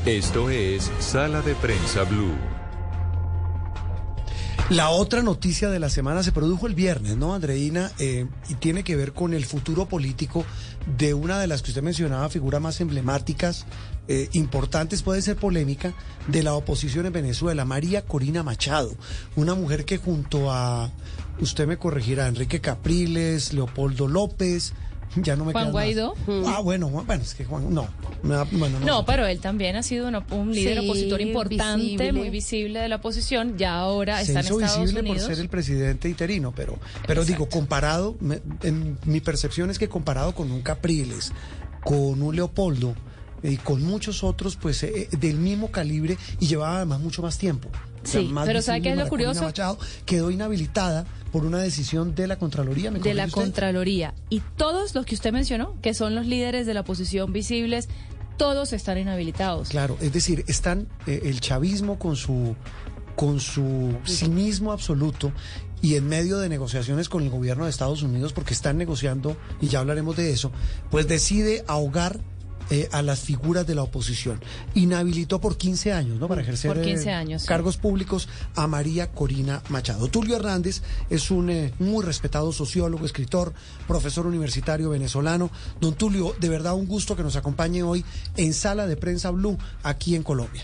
Esto es Sala de Prensa Blue. La otra noticia de la semana se produjo el viernes, ¿no, Andreina? Eh, y tiene que ver con el futuro político de una de las que usted mencionaba, figuras más emblemáticas, eh, importantes, puede ser polémica, de la oposición en Venezuela, María Corina Machado, una mujer que junto a, usted me corregirá, Enrique Capriles, Leopoldo López, ya no me Juan Guaidó. más. Ah, bueno, bueno, es que Juan, no. bueno, no. No, pero él también ha sido una- un líder Sí, opositor importante, visible. muy visible de la oposición. Ya ahora se está en hizo Estados visible Unidos. por ser el presidente interino, pero, pero digo, comparado, me- en mi percepción es que comparado con un Capriles, con un Leopoldo y con muchos otros, pues eh, eh, del mismo calibre y llevaba además mucho más tiempo. O sea, Sí, más pero ¿sabe qué es lo curioso? Machado quedó inhabilitada por una decisión de la Contraloría. ¿me de la usted? Contraloría. Y todos los que usted mencionó, que son los líderes de la oposición visibles, todos están inhabilitados. Claro, es decir, están eh, el chavismo con su con su cinismo absoluto y en medio de negociaciones con el gobierno de Estados Unidos, porque están negociando, y ya hablaremos de eso, pues decide ahogar eh, a las figuras de la oposición. Inhabilitó por 15 años, ¿no? Para ejercer Por 15 eh, años, cargos públicos a María Corina Machado. Tulio Hernández es un eh, muy respetado sociólogo, escritor, profesor universitario venezolano. Don Tulio, de verdad un gusto que nos acompañe hoy en Sala de Prensa Blue aquí en Colombia.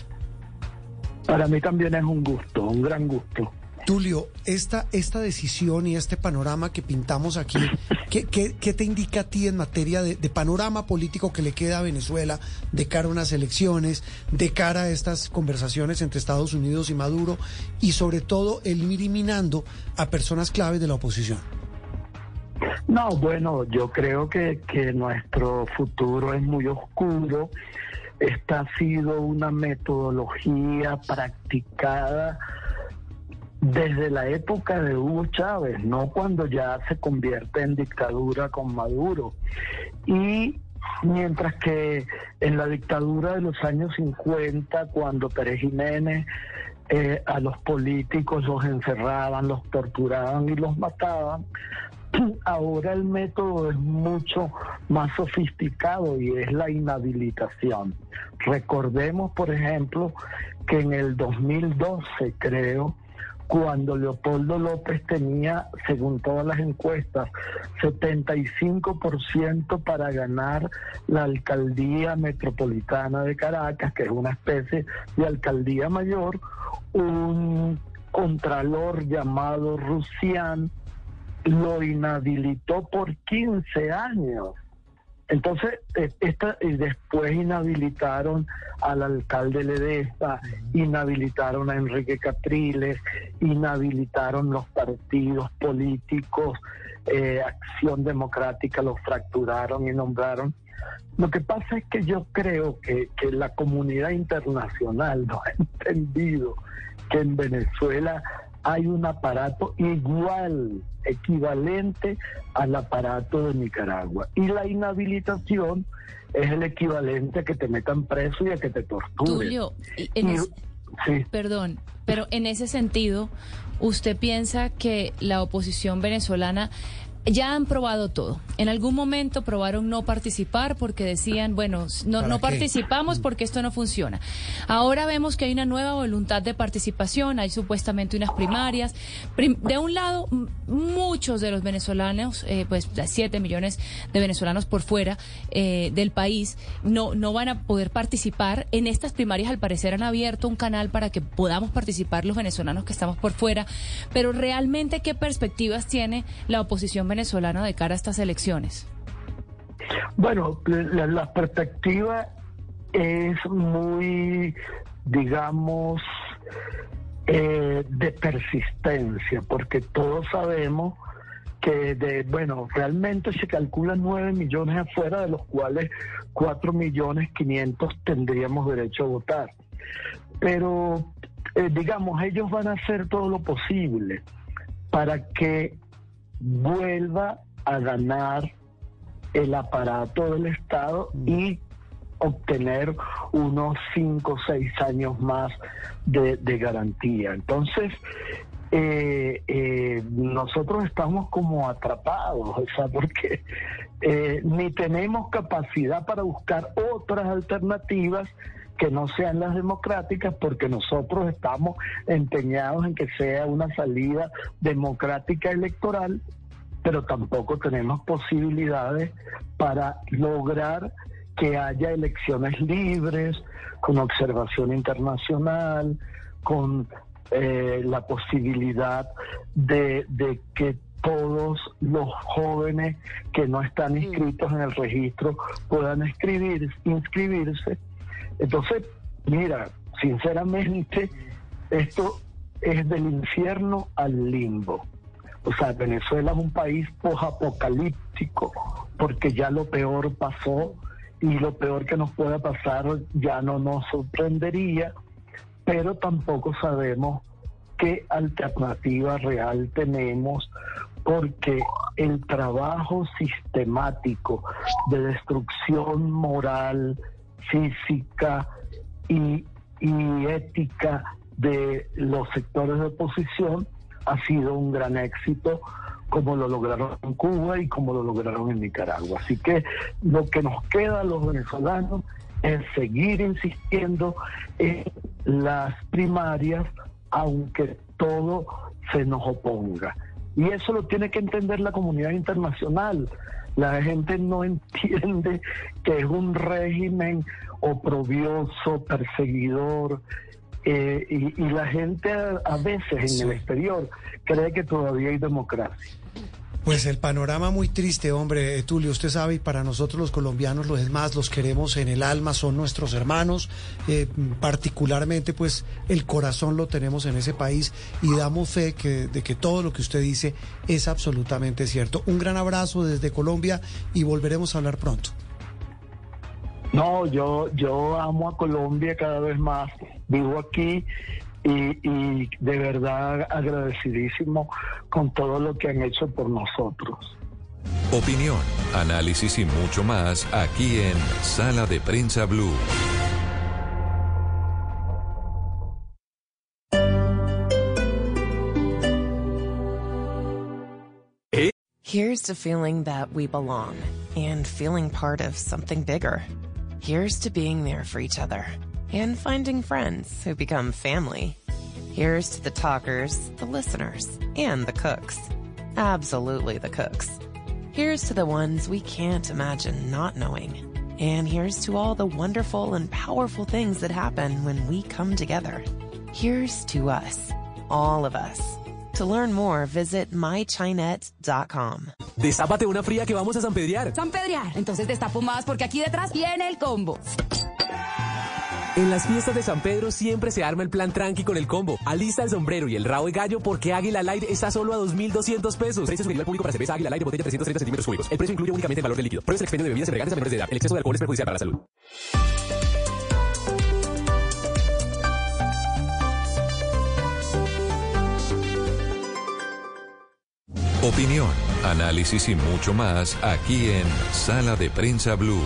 Para mí también es un gusto, un gran gusto. Tulio, esta, esta decisión y este panorama que pintamos aquí, ¿qué, qué, te indica a ti en materia de, panorama político que le queda a Venezuela de cara a unas elecciones, de cara a estas conversaciones entre Estados Unidos y Maduro y sobre todo el ir eliminando a personas claves de la oposición? No, bueno, yo creo que, que nuestro futuro es muy oscuro. Esta ha sido una metodología practicada desde la época de Hugo Chávez, no cuando ya se convierte en dictadura con Maduro. Y mientras que en la dictadura de los años 50, cuando Pérez Jiménez eh, a los políticos los encerraban, los torturaban y los mataban, ahora el método es mucho más sofisticado y es la inhabilitación. Recordemos, por ejemplo, que en el 2012, creo, cuando Leopoldo López tenía, según todas las encuestas, 75% para ganar la alcaldía metropolitana de Caracas, que es una especie de alcaldía mayor, un contralor llamado Rusián lo inhabilitó por 15 años. Entonces, eh, esta, y después inhabilitaron al alcalde Ledesma, inhabilitaron a Enrique Capriles, inhabilitaron los partidos políticos, eh, Acción Democrática los fracturaron y nombraron. Lo que pasa es que yo creo que, que la comunidad internacional no ha entendido que en Venezuela hay un aparato igual, equivalente al aparato de Nicaragua. Y la inhabilitación es el equivalente a que te metan preso y a que te torturen. Tulio, y en Y- es- sí. perdón, pero en ese sentido, ¿usted piensa que la oposición venezolana ya han probado todo? En algún momento probaron no participar porque decían, bueno, no, ¿Para no participamos porque esto no funciona. Ahora vemos que hay una nueva voluntad de participación, hay supuestamente unas primarias. Prim- de un lado, muchos de los venezolanos, eh, pues 7 millones de venezolanos por fuera eh, del país, no, no van a poder participar. En estas primarias, al parecer, han abierto un canal para que podamos participar los venezolanos que estamos por fuera. Pero realmente, ¿qué perspectivas tiene la oposición venezolana de cara a estas elecciones? Bueno, la, la perspectiva es muy digamos, eh, de persistencia, porque todos sabemos que de, bueno, realmente se calculan 9 millones afuera, de los cuales 4 millones 500 tendríamos derecho a votar. Pero, eh, digamos, ellos van a hacer todo lo posible para que vuelva a ganar el aparato del Estado y obtener unos 5 o 6 años más de, de garantía. Entonces, eh, eh, nosotros estamos como atrapados, o sea, porque eh, ni tenemos capacidad para buscar otras alternativas que no sean las democráticas, porque nosotros estamos empeñados en que sea una salida democrática electoral, pero tampoco tenemos posibilidades para lograr que haya elecciones libres, con observación internacional, con eh, la posibilidad de, que todos los jóvenes que no están inscritos en el registro puedan inscribirse. Entonces, mira, sinceramente, esto es del infierno al limbo. O sea, Venezuela es un país apocalíptico porque ya lo peor pasó y lo peor que nos pueda pasar ya no nos sorprendería pero tampoco sabemos qué alternativa real tenemos porque el trabajo sistemático de destrucción moral, física y, ética de los sectores de oposición ha sido un gran éxito como lo lograron en Cuba y como lo lograron en Nicaragua. Así que lo que nos queda a los venezolanos es seguir insistiendo en las primarias, aunque todo se nos oponga. Y eso lo tiene que entender la comunidad internacional. La gente no entiende que es un régimen oprobioso, perseguidor, eh, y, la gente a, veces en el exterior cree que todavía hay democracia. Pues el panorama muy triste, hombre, eh, Tulio, usted sabe, y para nosotros los colombianos, los demás, los queremos en el alma, son nuestros hermanos, eh, particularmente pues el corazón lo tenemos en ese país y damos fe que, de que todo lo que usted dice es absolutamente cierto. Un gran abrazo desde Colombia y volveremos a hablar pronto. No, yo, yo amo a Colombia cada vez más, vivo aquí y, de verdad agradecidísimo con todo lo que han hecho por nosotros. Opinión, análisis y mucho más aquí en Sala de Prensa Blue. Here's to feeling that we belong and feeling part of something bigger. Here's to being there for each other. And finding friends who become family. Here's to the talkers, the listeners, and the cooks. Absolutely the cooks. Here's to the ones we can't imagine not knowing. And here's to all the wonderful and powerful things that happen when we come together. Here's to us, all of us. To learn more, visit mychinet.com. Destápate una fría que vamos a San Pedriar. San Pedriar. Entonces destapo más porque aquí detrás viene el combo. En las fiestas de San Pedro siempre se arma el plan tranqui con el combo. Alista el sombrero y el rabo de gallo porque Águila Light está solo a 2.200 pesos. Precio sugerido al público para cerveza Águila Light de botella 330 centímetros cúbicos. El precio incluye únicamente el valor del líquido. Pruebes el expendio de bebidas embriagantes a menores de edad. El exceso de alcohol es perjudicial para la salud. Opinión, análisis y mucho más aquí en Sala de Prensa Blue.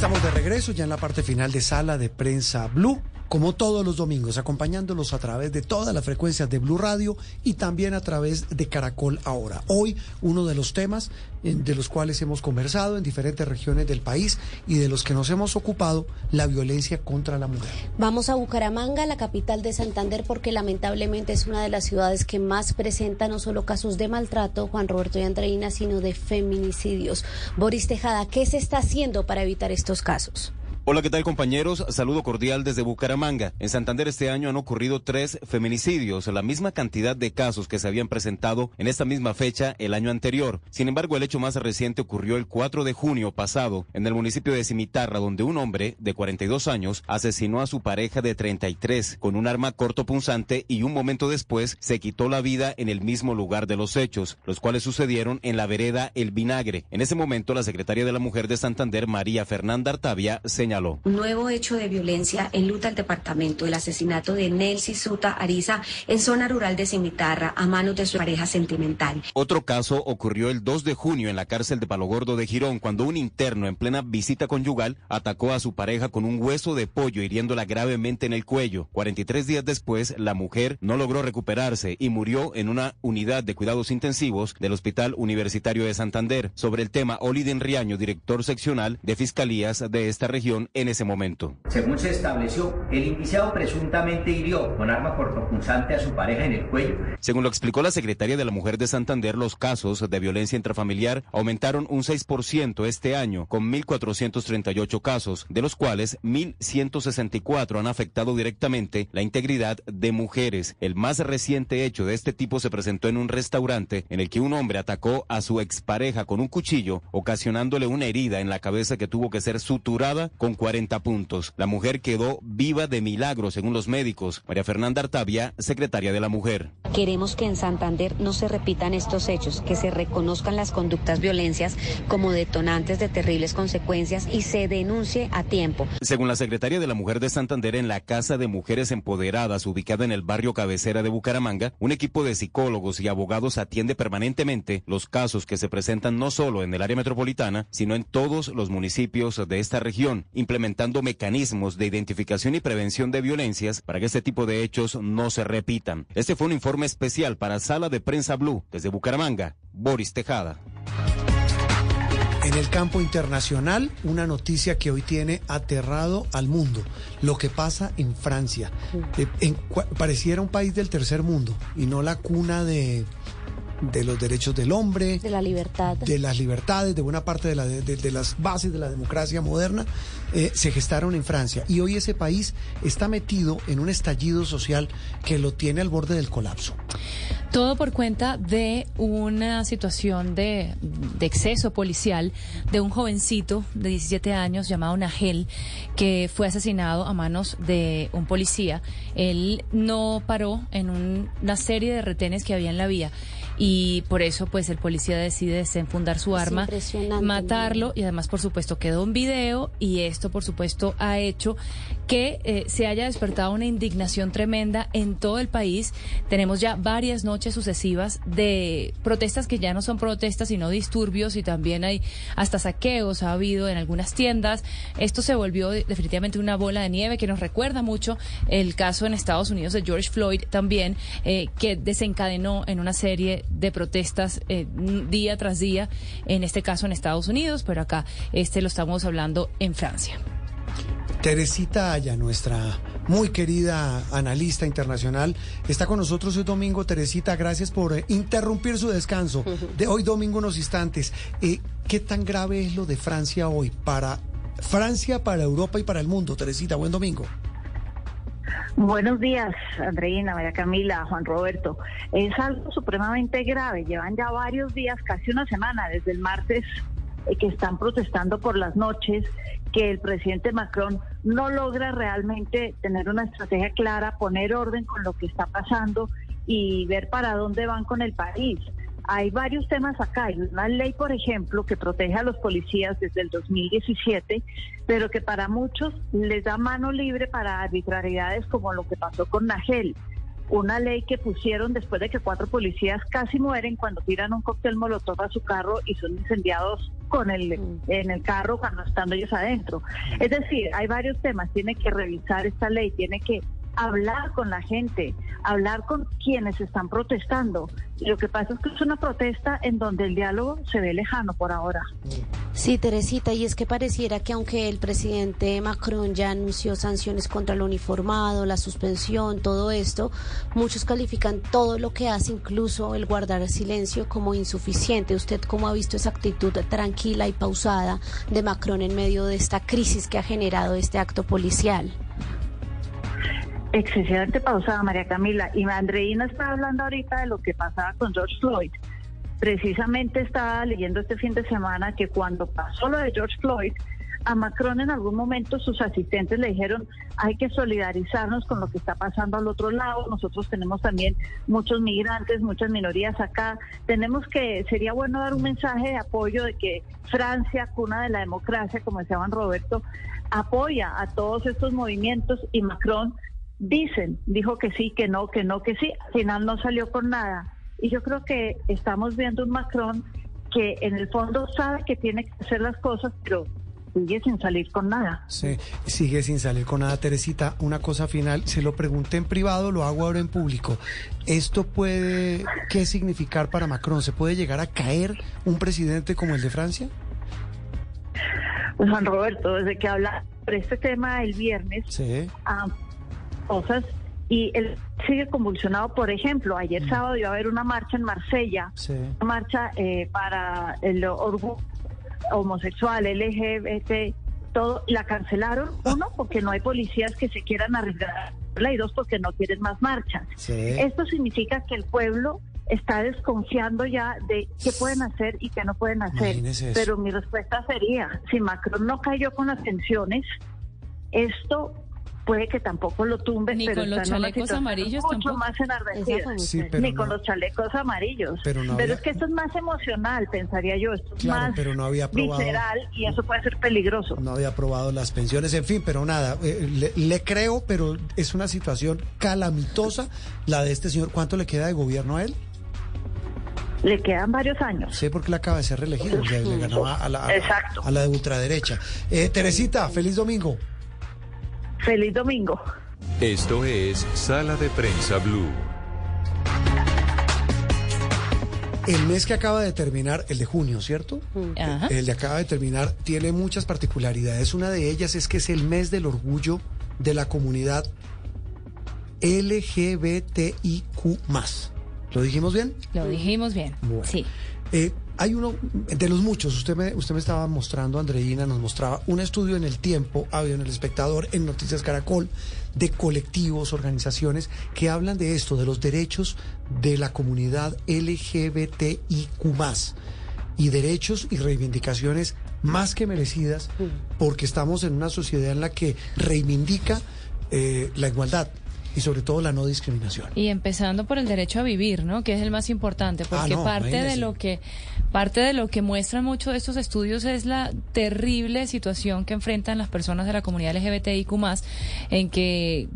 Estamos de regreso ya en la parte final de Sala de Prensa Blue como todos los domingos, acompañándolos a través de todas las frecuencias de Blue Radio y también a través de Caracol Ahora. Hoy, uno de los temas de los cuales hemos conversado en diferentes regiones del país y de los que nos hemos ocupado, la violencia contra la mujer. Vamos a Bucaramanga, la capital de Santander, porque lamentablemente es una de las ciudades que más presenta no solo casos de maltrato, Juan Roberto y Andreina, sino de feminicidios. Boris Tejada, ¿qué se está haciendo para evitar estos casos? Hola, ¿qué tal compañeros? Saludo cordial desde Bucaramanga. En Santander este año han ocurrido tres feminicidios, la misma cantidad de casos que se habían presentado en esta misma fecha el año anterior. Sin embargo, el hecho más reciente ocurrió el 4 de junio pasado en el municipio de Cimitarra, donde un hombre de 42 años asesinó a su pareja de 33 con un arma cortopunzante y un momento después se quitó la vida en el mismo lugar de los hechos, los cuales sucedieron en la vereda El Vinagre. En ese momento, la secretaria de la Mujer de Santander, María Fernanda Artavia, señaló un nuevo hecho de violencia en luta al departamento, el asesinato de Nelsi Suta Ariza en zona rural de Cimitarra a manos de su pareja sentimental. Otro caso ocurrió el 2 de junio en la cárcel de Palo Gordo de Girón, cuando un interno en plena visita conyugal atacó a su pareja con un hueso de pollo hiriéndola gravemente en el cuello. 43 días después, la mujer no logró recuperarse y murió en una unidad de cuidados intensivos del Hospital Universitario de Santander. Sobre el tema, Oliden Riaño, director seccional de Fiscalías de esta región, en ese momento. Según se estableció, el indiciado presuntamente hirió con arma cortopunzante a su pareja en el cuello. Según lo explicó la secretaria de la Mujer de Santander, los casos de violencia intrafamiliar aumentaron un 6% este año, con 1.438 casos, de los cuales 1.164 han afectado directamente la integridad de mujeres. El más reciente hecho de este tipo se presentó en un restaurante en el que un hombre atacó a su expareja con un cuchillo, ocasionándole una herida en la cabeza que tuvo que ser suturada con 40 puntos. La mujer quedó viva de milagro, según los médicos. María Fernanda Artavia, secretaria de la Mujer. Queremos que en Santander no se repitan estos hechos, que se reconozcan las conductas violencias como detonantes de terribles consecuencias y se denuncie a tiempo. Según la secretaria de la Mujer de Santander, en la Casa de Mujeres Empoderadas, ubicada en el barrio cabecera de Bucaramanga, un equipo de psicólogos y abogados atiende permanentemente los casos que se presentan no solo en el área metropolitana, sino en todos los municipios de esta región implementando mecanismos de identificación y prevención de violencias para que este tipo de hechos no se repitan. Este fue un informe especial para Sala de Prensa Blue desde Bucaramanga. Boris Tejada. En el campo internacional, una noticia que hoy tiene aterrado al mundo, lo que pasa en Francia. Eh, pareciera un país del tercer mundo y no la cuna de de los derechos del hombre, de la libertad, de las libertades, de buena parte de, de, las bases de la democracia moderna, eh, se gestaron en Francia. Y hoy ese país está metido en un estallido social que lo tiene al borde del colapso. Todo por cuenta de una situación de, de, exceso policial de un jovencito de 17 años llamado Nagel que fue asesinado a manos de un policía. Él no paró en una serie de retenes que había en la vía y por eso pues el policía decide desenfundar su arma, matarlo y además por supuesto quedó un video y esto por supuesto ha hecho que eh, se haya despertado una indignación tremenda en todo el país. Tenemos ya varias noches sucesivas de protestas que ya no son protestas sino disturbios y también hay hasta saqueos ha habido en algunas tiendas. Esto se volvió definitivamente una bola de nieve que nos recuerda mucho el caso en Estados Unidos de George Floyd también eh, que desencadenó en una serie de protestas eh, día tras día, en este caso en Estados Unidos, pero acá este lo estamos hablando en Francia. Teresita Aya, nuestra muy querida analista internacional, está con nosotros hoy domingo. Teresita, gracias por eh, interrumpir su descanso de hoy domingo unos instantes. Eh, ¿Qué tan grave es lo de Francia hoy para Francia, para Europa y para el mundo? Teresita, buen domingo. Buenos días, Andreina, María Camila, Juan Roberto. Es algo supremamente grave. Llevan ya varios días, casi una semana, desde el martes, eh, que están protestando por las noches, que el presidente Macron no logra realmente tener una estrategia clara, poner orden con lo que está pasando y ver para dónde van con el país. Hay varios temas acá. Hay una ley, por ejemplo, que protege a los policías desde el 2017, pero que para muchos les da mano libre para arbitrariedades como lo que pasó con Nagel. Una ley que pusieron después de que cuatro policías casi mueren cuando tiran un cóctel molotov a su carro y son incendiados con el, en el carro cuando están ellos adentro. Es decir, hay varios temas. Tiene que revisar esta ley, tiene que hablar con la gente, hablar con quienes están protestando. lo que pasa es que es una protesta en donde el diálogo se ve lejano por ahora. Sí, Teresita, y es que pareciera que aunque el presidente Macron ya anunció sanciones contra el uniformado, la suspensión, todo esto, muchos califican todo lo que hace, incluso el guardar silencio, como insuficiente. ¿Usted cómo ha visto esa actitud tranquila y pausada de Macron en medio de esta crisis que ha generado este acto policial? Excesivamente pausada, María Camila. Y Andreina está hablando ahorita de lo que pasaba con George Floyd. Precisamente estaba leyendo este fin de semana que cuando pasó lo de George Floyd, a Macron en algún momento sus asistentes le dijeron hay que solidarizarnos con lo que está pasando al otro lado. Nosotros tenemos también muchos migrantes, muchas minorías acá. Tenemos que, sería bueno dar un mensaje de apoyo de que Francia, cuna de la democracia, como decía Juan Roberto, apoya a todos estos movimientos y Macron dicen, dijo que sí, que no, que no, que sí. Al final no salió con nada. Y yo creo que estamos viendo un Macron que en el fondo sabe que tiene que hacer las cosas, pero sigue sin salir con nada. Sí, sigue sin salir con nada. Teresita, una cosa final, se lo pregunté en privado, lo hago ahora en público. ¿Esto puede, qué significar para Macron? ¿Se puede llegar a caer un presidente como el de Francia? Pues Juan Roberto, desde que habla sobre este tema el viernes, sí. ah, cosas y él sigue convulsionado. Por ejemplo, ayer sábado iba a haber una marcha en Marsella, Sí. una marcha eh, para el orgullo homosexual, LGBT, todo, la cancelaron. Uno, porque no hay policías que se quieran arriesgar, y dos, porque no quieren más marchas. Sí. Esto significa que el pueblo está desconfiando ya de qué pueden hacer y qué no pueden hacer. Pero mi respuesta sería, si Macron no cayó con las tensiones, esto puede que tampoco lo tumbe, Ni pero con los chalecos amarillos mucho tampoco. más mi Sí, pero Ni con los chalecos amarillos. Pero no había- es que esto es más emocional, pensaría yo. Esto es Claro, más pero no había aprobado- visceral y eso puede ser peligroso. No había aprobado las pensiones, en fin, pero nada, eh, le, le creo, pero es una situación calamitosa la de este señor. ¿Cuánto le queda de gobierno a él? Le quedan varios años. Sí, porque le acaba de ser reelegido, le ganó a, a la, a- Exacto. a la de ultraderecha. Eh, Teresita, feliz domingo. Feliz domingo. Esto es Sala de Prensa Blue. El mes que acaba de terminar, el de junio, ¿cierto? Ajá. El de acaba de terminar tiene muchas particularidades. Una de ellas es que es el mes del orgullo de la comunidad LGBTIQ. ¿Lo dijimos bien? Lo dijimos bien. Bueno. Sí. Eh, hay uno de los muchos, usted me, usted me estaba mostrando, Andreina, nos mostraba un estudio en el tiempo, había en el espectador, en Noticias Caracol, de colectivos, organizaciones que hablan de esto, de los derechos de la comunidad LGBTIQ y derechos y reivindicaciones más que merecidas porque estamos en una sociedad en la que reivindica eh, la igualdad y sobre todo la no discriminación. Y empezando por el derecho a vivir, ¿no? Que es el más importante, porque Ah, no, parte de lo que parte de lo que muestran mucho de estos estudios es la terrible situación que enfrentan las personas de la comunidad LGBTIQ+, en que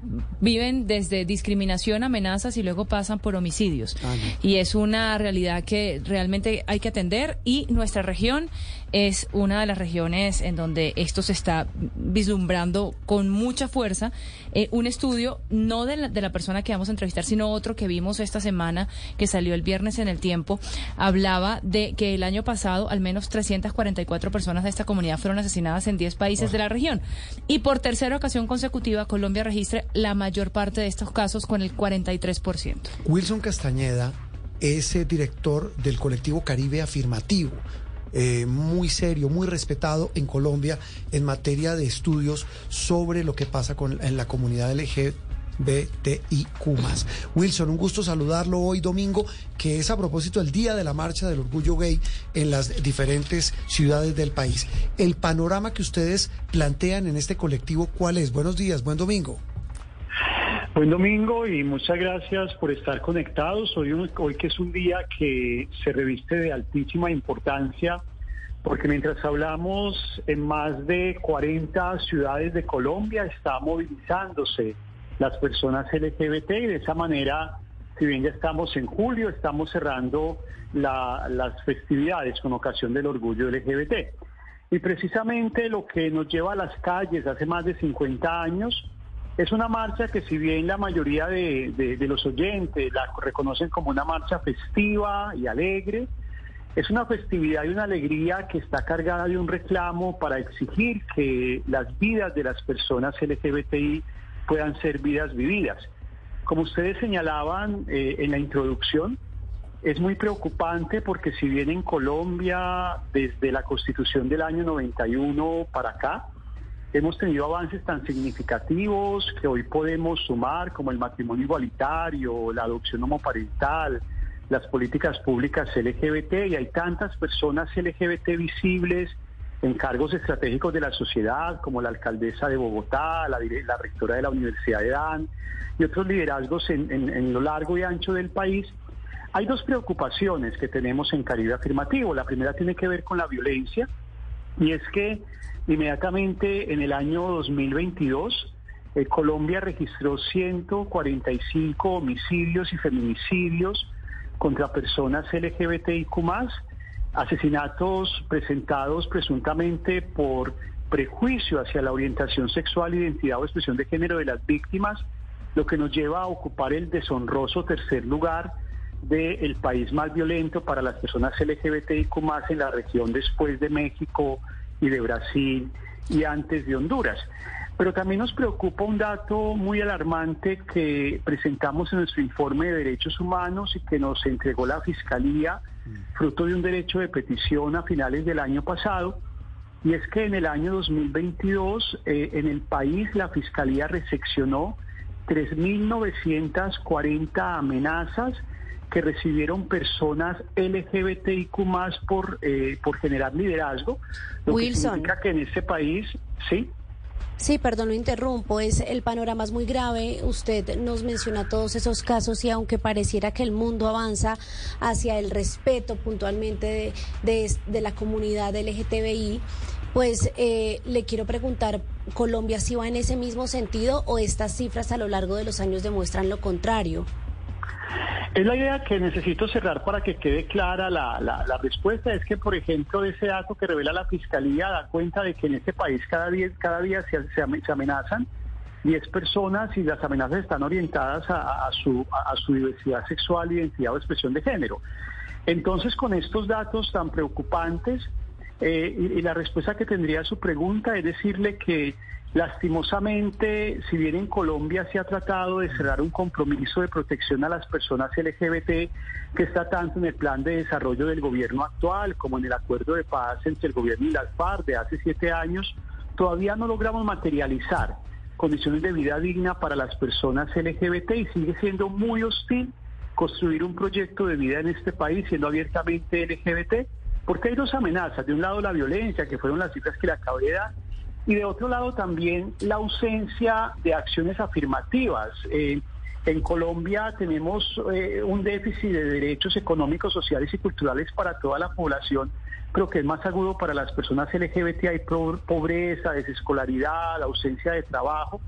viven desde discriminación, amenazas y luego pasan por homicidios. Ah, Y es una realidad que realmente hay que atender y nuestra región es una de las regiones en donde esto se está vislumbrando con mucha fuerza. Eh, un estudio, no de la, de la persona que vamos a entrevistar, sino otro que vimos esta semana, que salió el viernes en el tiempo, hablaba de que el año pasado al menos 344 personas de esta comunidad fueron asesinadas en 10 países de la región. Y por tercera ocasión consecutiva, Colombia registra la mayor parte de estos casos con el 43%. Wilson Castañeda es eh, director del colectivo Caribe Afirmativo, eh, muy serio, muy respetado en Colombia en materia de estudios sobre lo que pasa con, en la comunidad LGBTIQ. Wilson, un gusto saludarlo hoy domingo, que es a propósito del Día de la Marcha del Orgullo Gay en las diferentes ciudades del país. El panorama que ustedes plantean en este colectivo, ¿cuál es? Buenos días, buen domingo. Buen domingo y muchas gracias por estar conectados. Hoy, un- hoy que es un día que se reviste de altísima importancia porque mientras hablamos en más de 40 ciudades de Colombia está movilizándose las personas LGBT y de esa manera, si bien ya estamos en julio, estamos cerrando la- las festividades con ocasión del orgullo LGBT. Y precisamente lo que nos lleva a las calles hace más de 50 años es una marcha que si bien la mayoría de, los oyentes la reconocen como una marcha festiva y alegre, Es una festividad y una alegría que está cargada de un reclamo para exigir que las vidas de las personas LGBTI puedan ser vidas vividas. Como ustedes señalaban eh, en la introducción, es muy preocupante porque si bien en Colombia, desde la constitución del año 91 para acá, hemos tenido avances tan significativos que hoy podemos sumar, como el matrimonio igualitario, la adopción homoparental, las políticas públicas LGBT, y hay tantas personas LGBT visibles en cargos estratégicos de la sociedad, como la alcaldesa de Bogotá, la, rectora de la Universidad de Dan, y otros liderazgos en, en lo largo y ancho del país, hay dos preocupaciones que tenemos en Caribe Afirmativo. La primera tiene que ver con la violencia y es que inmediatamente en el año 2022 eh, Colombia registró 145 homicidios y feminicidios contra personas LGBTIQ asesinatos presentados presuntamente por prejuicio hacia la orientación sexual, identidad o expresión de género de las víctimas, lo que nos lleva a ocupar el deshonroso tercer lugar del país más violento para las personas LGBTIQ en la región después de México y de Brasil y antes de Honduras. Pero también nos preocupa un dato muy alarmante que presentamos en nuestro informe de derechos humanos y que nos entregó la Fiscalía, fruto de un derecho de petición a finales del año pasado, y es que en el año 2022 eh, en el país la Fiscalía recepcionó 3.940 amenazas que recibieron personas LGBTIQ más por, eh, por generar liderazgo, lo que significa que en este país, sí. Sí, perdón, lo interrumpo. Es el panorama es muy grave. Usted nos menciona todos esos casos y aunque pareciera que el mundo avanza hacia el respeto puntualmente de, de, la comunidad LGTBI, pues eh, le quiero preguntar, ¿Colombia sí va en ese mismo sentido o estas cifras a lo largo de los años demuestran lo contrario? Es la idea que necesito cerrar para que quede clara la, la, respuesta. Es que, por ejemplo, ese dato que revela la Fiscalía da cuenta de que en este país cada día, cada día se, se, amenazan 10 personas y las amenazas están orientadas a, su, a, su diversidad sexual, identidad o expresión de género. Entonces, con estos datos tan preocupantes, eh, y, la respuesta que tendría a su pregunta es decirle que Lastimosamente, si bien en Colombia se ha tratado de cerrar un compromiso de protección a las personas LGBT que está tanto en el plan de desarrollo del gobierno actual como en el acuerdo de paz entre el gobierno y las FARC de hace siete años, todavía no logramos materializar condiciones de vida digna para las personas LGBT y sigue siendo muy hostil construir un proyecto de vida en este país siendo abiertamente LGBT, porque hay dos amenazas. De un lado la violencia, que fueron las cifras que le acabé de dar, y de otro lado también la ausencia de acciones afirmativas. Eh, en Colombia tenemos eh, un déficit de derechos económicos, sociales y culturales para toda la población, pero que es más agudo para las personas LGBT. Hay pobreza, desescolaridad, ausencia de trabajo.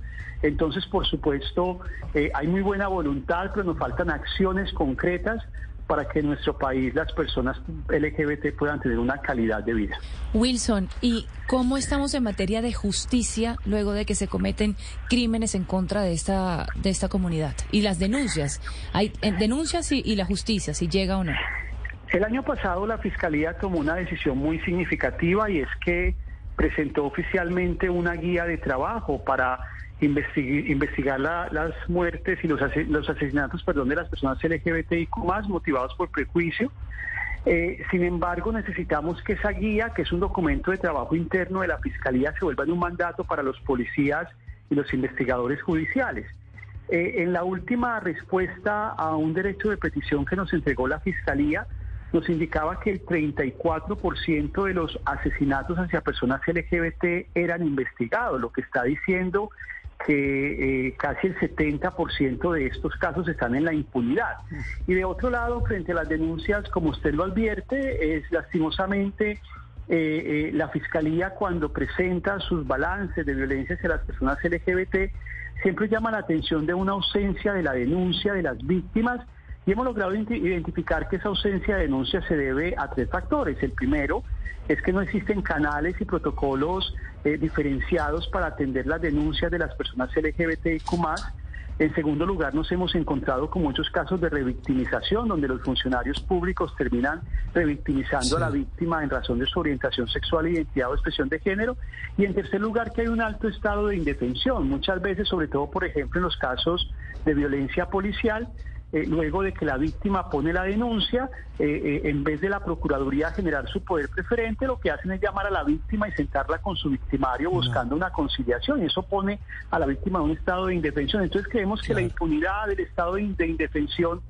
Entonces, por supuesto, eh, hay muy buena voluntad, pero nos faltan acciones concretas para que en nuestro país las personas LGBT puedan tener una calidad de vida. Wilson, ¿y cómo estamos en materia de justicia luego de que se cometen crímenes en contra de esta, de esta comunidad? Y las denuncias, hay eh, denuncias y, y la justicia, si llega o no. El año pasado la Fiscalía tomó una decisión muy significativa y es que presentó oficialmente una guía de trabajo para investigar, las muertes y los, los asesinatos perdón, de las personas LGBTIQ más motivados por prejuicio. Eh, sin embargo, necesitamos que esa guía, que es un documento de trabajo interno de la Fiscalía, se vuelva en un mandato para los policías y los investigadores judiciales. Eh, en la última respuesta a un derecho de petición que nos entregó la Fiscalía, nos indicaba que el 34% de los asesinatos hacia personas LGBT eran investigados, lo que está diciendo que eh, casi el 70% de estos casos están en la impunidad. Y de otro lado, frente a las denuncias, como usted lo advierte, es lastimosamente eh, eh, la Fiscalía cuando presenta sus balances de violencia hacia las personas LGBT, siempre llama la atención de una ausencia de la denuncia de las víctimas y hemos logrado identificar que esa ausencia de denuncia se debe a tres factores. El primero es que no existen canales y protocolos eh, diferenciados para atender las denuncias de las personas LGBTIQ En segundo lugar, nos hemos encontrado con muchos casos de revictimización, donde los funcionarios públicos terminan revictimizando a la víctima en razón de su orientación sexual, identidad o expresión de género. Y en tercer lugar, que hay un alto estado de indefensión. Muchas veces, sobre todo, por ejemplo, en los casos de violencia policial, eh, luego de que la víctima pone la denuncia, eh, eh, en vez de la Procuraduría generar su poder preferente, lo que hacen es llamar a la víctima y sentarla con su victimario buscando una conciliación. Y eso pone a la víctima en un estado de indefensión. Entonces creemos que la impunidad del estado de, de indefensión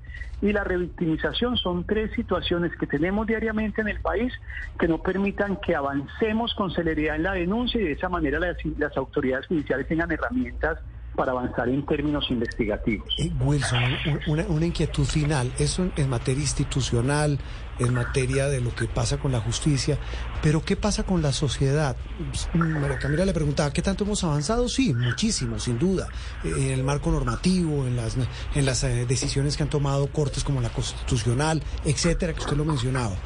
y la revictimización son tres situaciones que tenemos diariamente en el país que no permitan que avancemos con celeridad en la denuncia y de esa manera las, las autoridades judiciales tengan herramientas para avanzar en términos investigativos. Eh, Wilson, una, una, inquietud final, eso en, materia institucional, en materia de lo que pasa con la justicia, pero ¿qué pasa con la sociedad? María Camila le preguntaba, ¿qué tanto hemos avanzado? Sí, muchísimo, sin duda, eh, en el marco normativo, en las, en las eh, decisiones que han tomado cortes como la constitucional, etcétera, que usted lo mencionaba.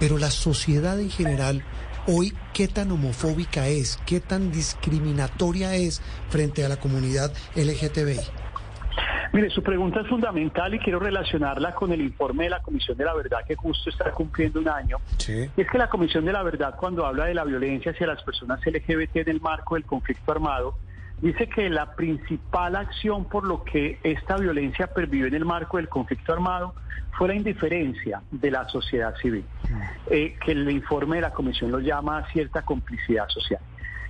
Pero la sociedad en general hoy qué tan homofóbica es, qué tan discriminatoria es frente a la comunidad LGTBI. Mire, su pregunta es fundamental y quiero relacionarla con el informe de la Comisión de la Verdad que justo está cumpliendo un año. Y es que la Comisión de la Verdad cuando habla de la violencia hacia las personas LGBT en el marco del conflicto armado, dice que la principal acción por lo que esta violencia pervivió en el marco del conflicto armado fue la indiferencia de la sociedad civil, eh, que el informe de la Comisión lo llama cierta complicidad social.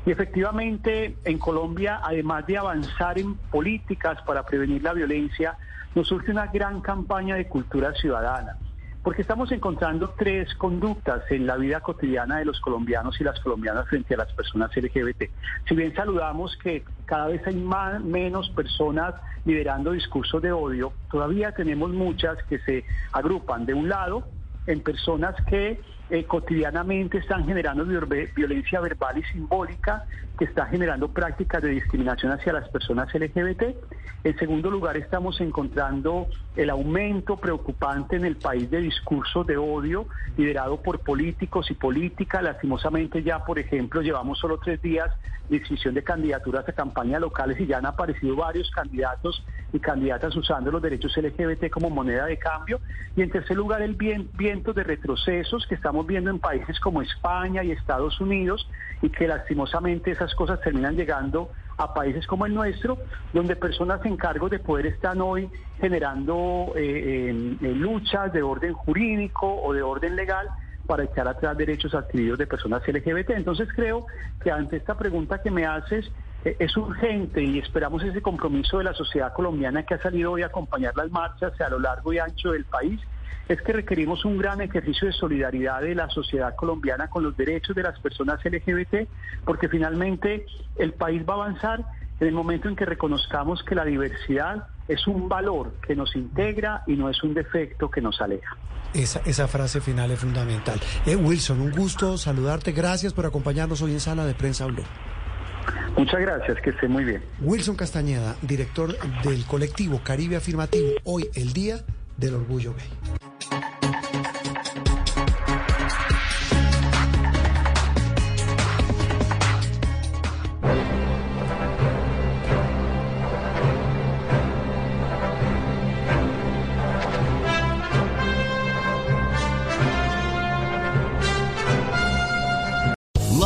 Y efectivamente, en Colombia, además de avanzar en políticas para prevenir la violencia, nos surge una gran campaña de cultura ciudadana porque estamos encontrando tres conductas en la vida cotidiana de los colombianos y las colombianas frente a las personas LGBT. Si bien saludamos que cada vez hay más, menos personas liderando discursos de odio, todavía tenemos muchas que se agrupan de un lado en personas que eh, cotidianamente están generando violencia verbal y simbólica, que está generando prácticas de discriminación hacia las personas LGBT. En segundo lugar, estamos encontrando el aumento preocupante en el país de discursos de odio liderado por políticos y políticas. Lastimosamente ya, por ejemplo, llevamos solo tres días de inscripción de candidaturas a campañas locales y ya han aparecido varios candidatos y candidatas usando los derechos LGBT como moneda de cambio. Y en tercer lugar, el viento de retrocesos que estamos viendo en países como España y Estados Unidos y que lastimosamente esas cosas terminan llegando a países como el nuestro, donde personas en cargo de poder están hoy generando eh, luchas de orden jurídico o de orden legal para echar atrás derechos adquiridos de personas LGBT. Entonces creo que ante esta pregunta que me haces, eh, es urgente y esperamos ese compromiso de la sociedad colombiana que ha salido hoy a acompañar las marchas a lo largo y ancho del país es que requerimos un gran ejercicio de solidaridad de la sociedad colombiana con los derechos de las personas LGBT, porque finalmente el país va a avanzar en el momento en que reconozcamos que la diversidad es un valor que nos integra y no es un defecto que nos aleja. Esa, esa frase final es fundamental. Eh, Wilson, un gusto saludarte. Gracias por acompañarnos hoy en Sala de Prensa Blue. Muchas gracias, que esté muy bien. Wilson Castañeda, director del colectivo Caribe Afirmativo, hoy el Día del Orgullo Gay.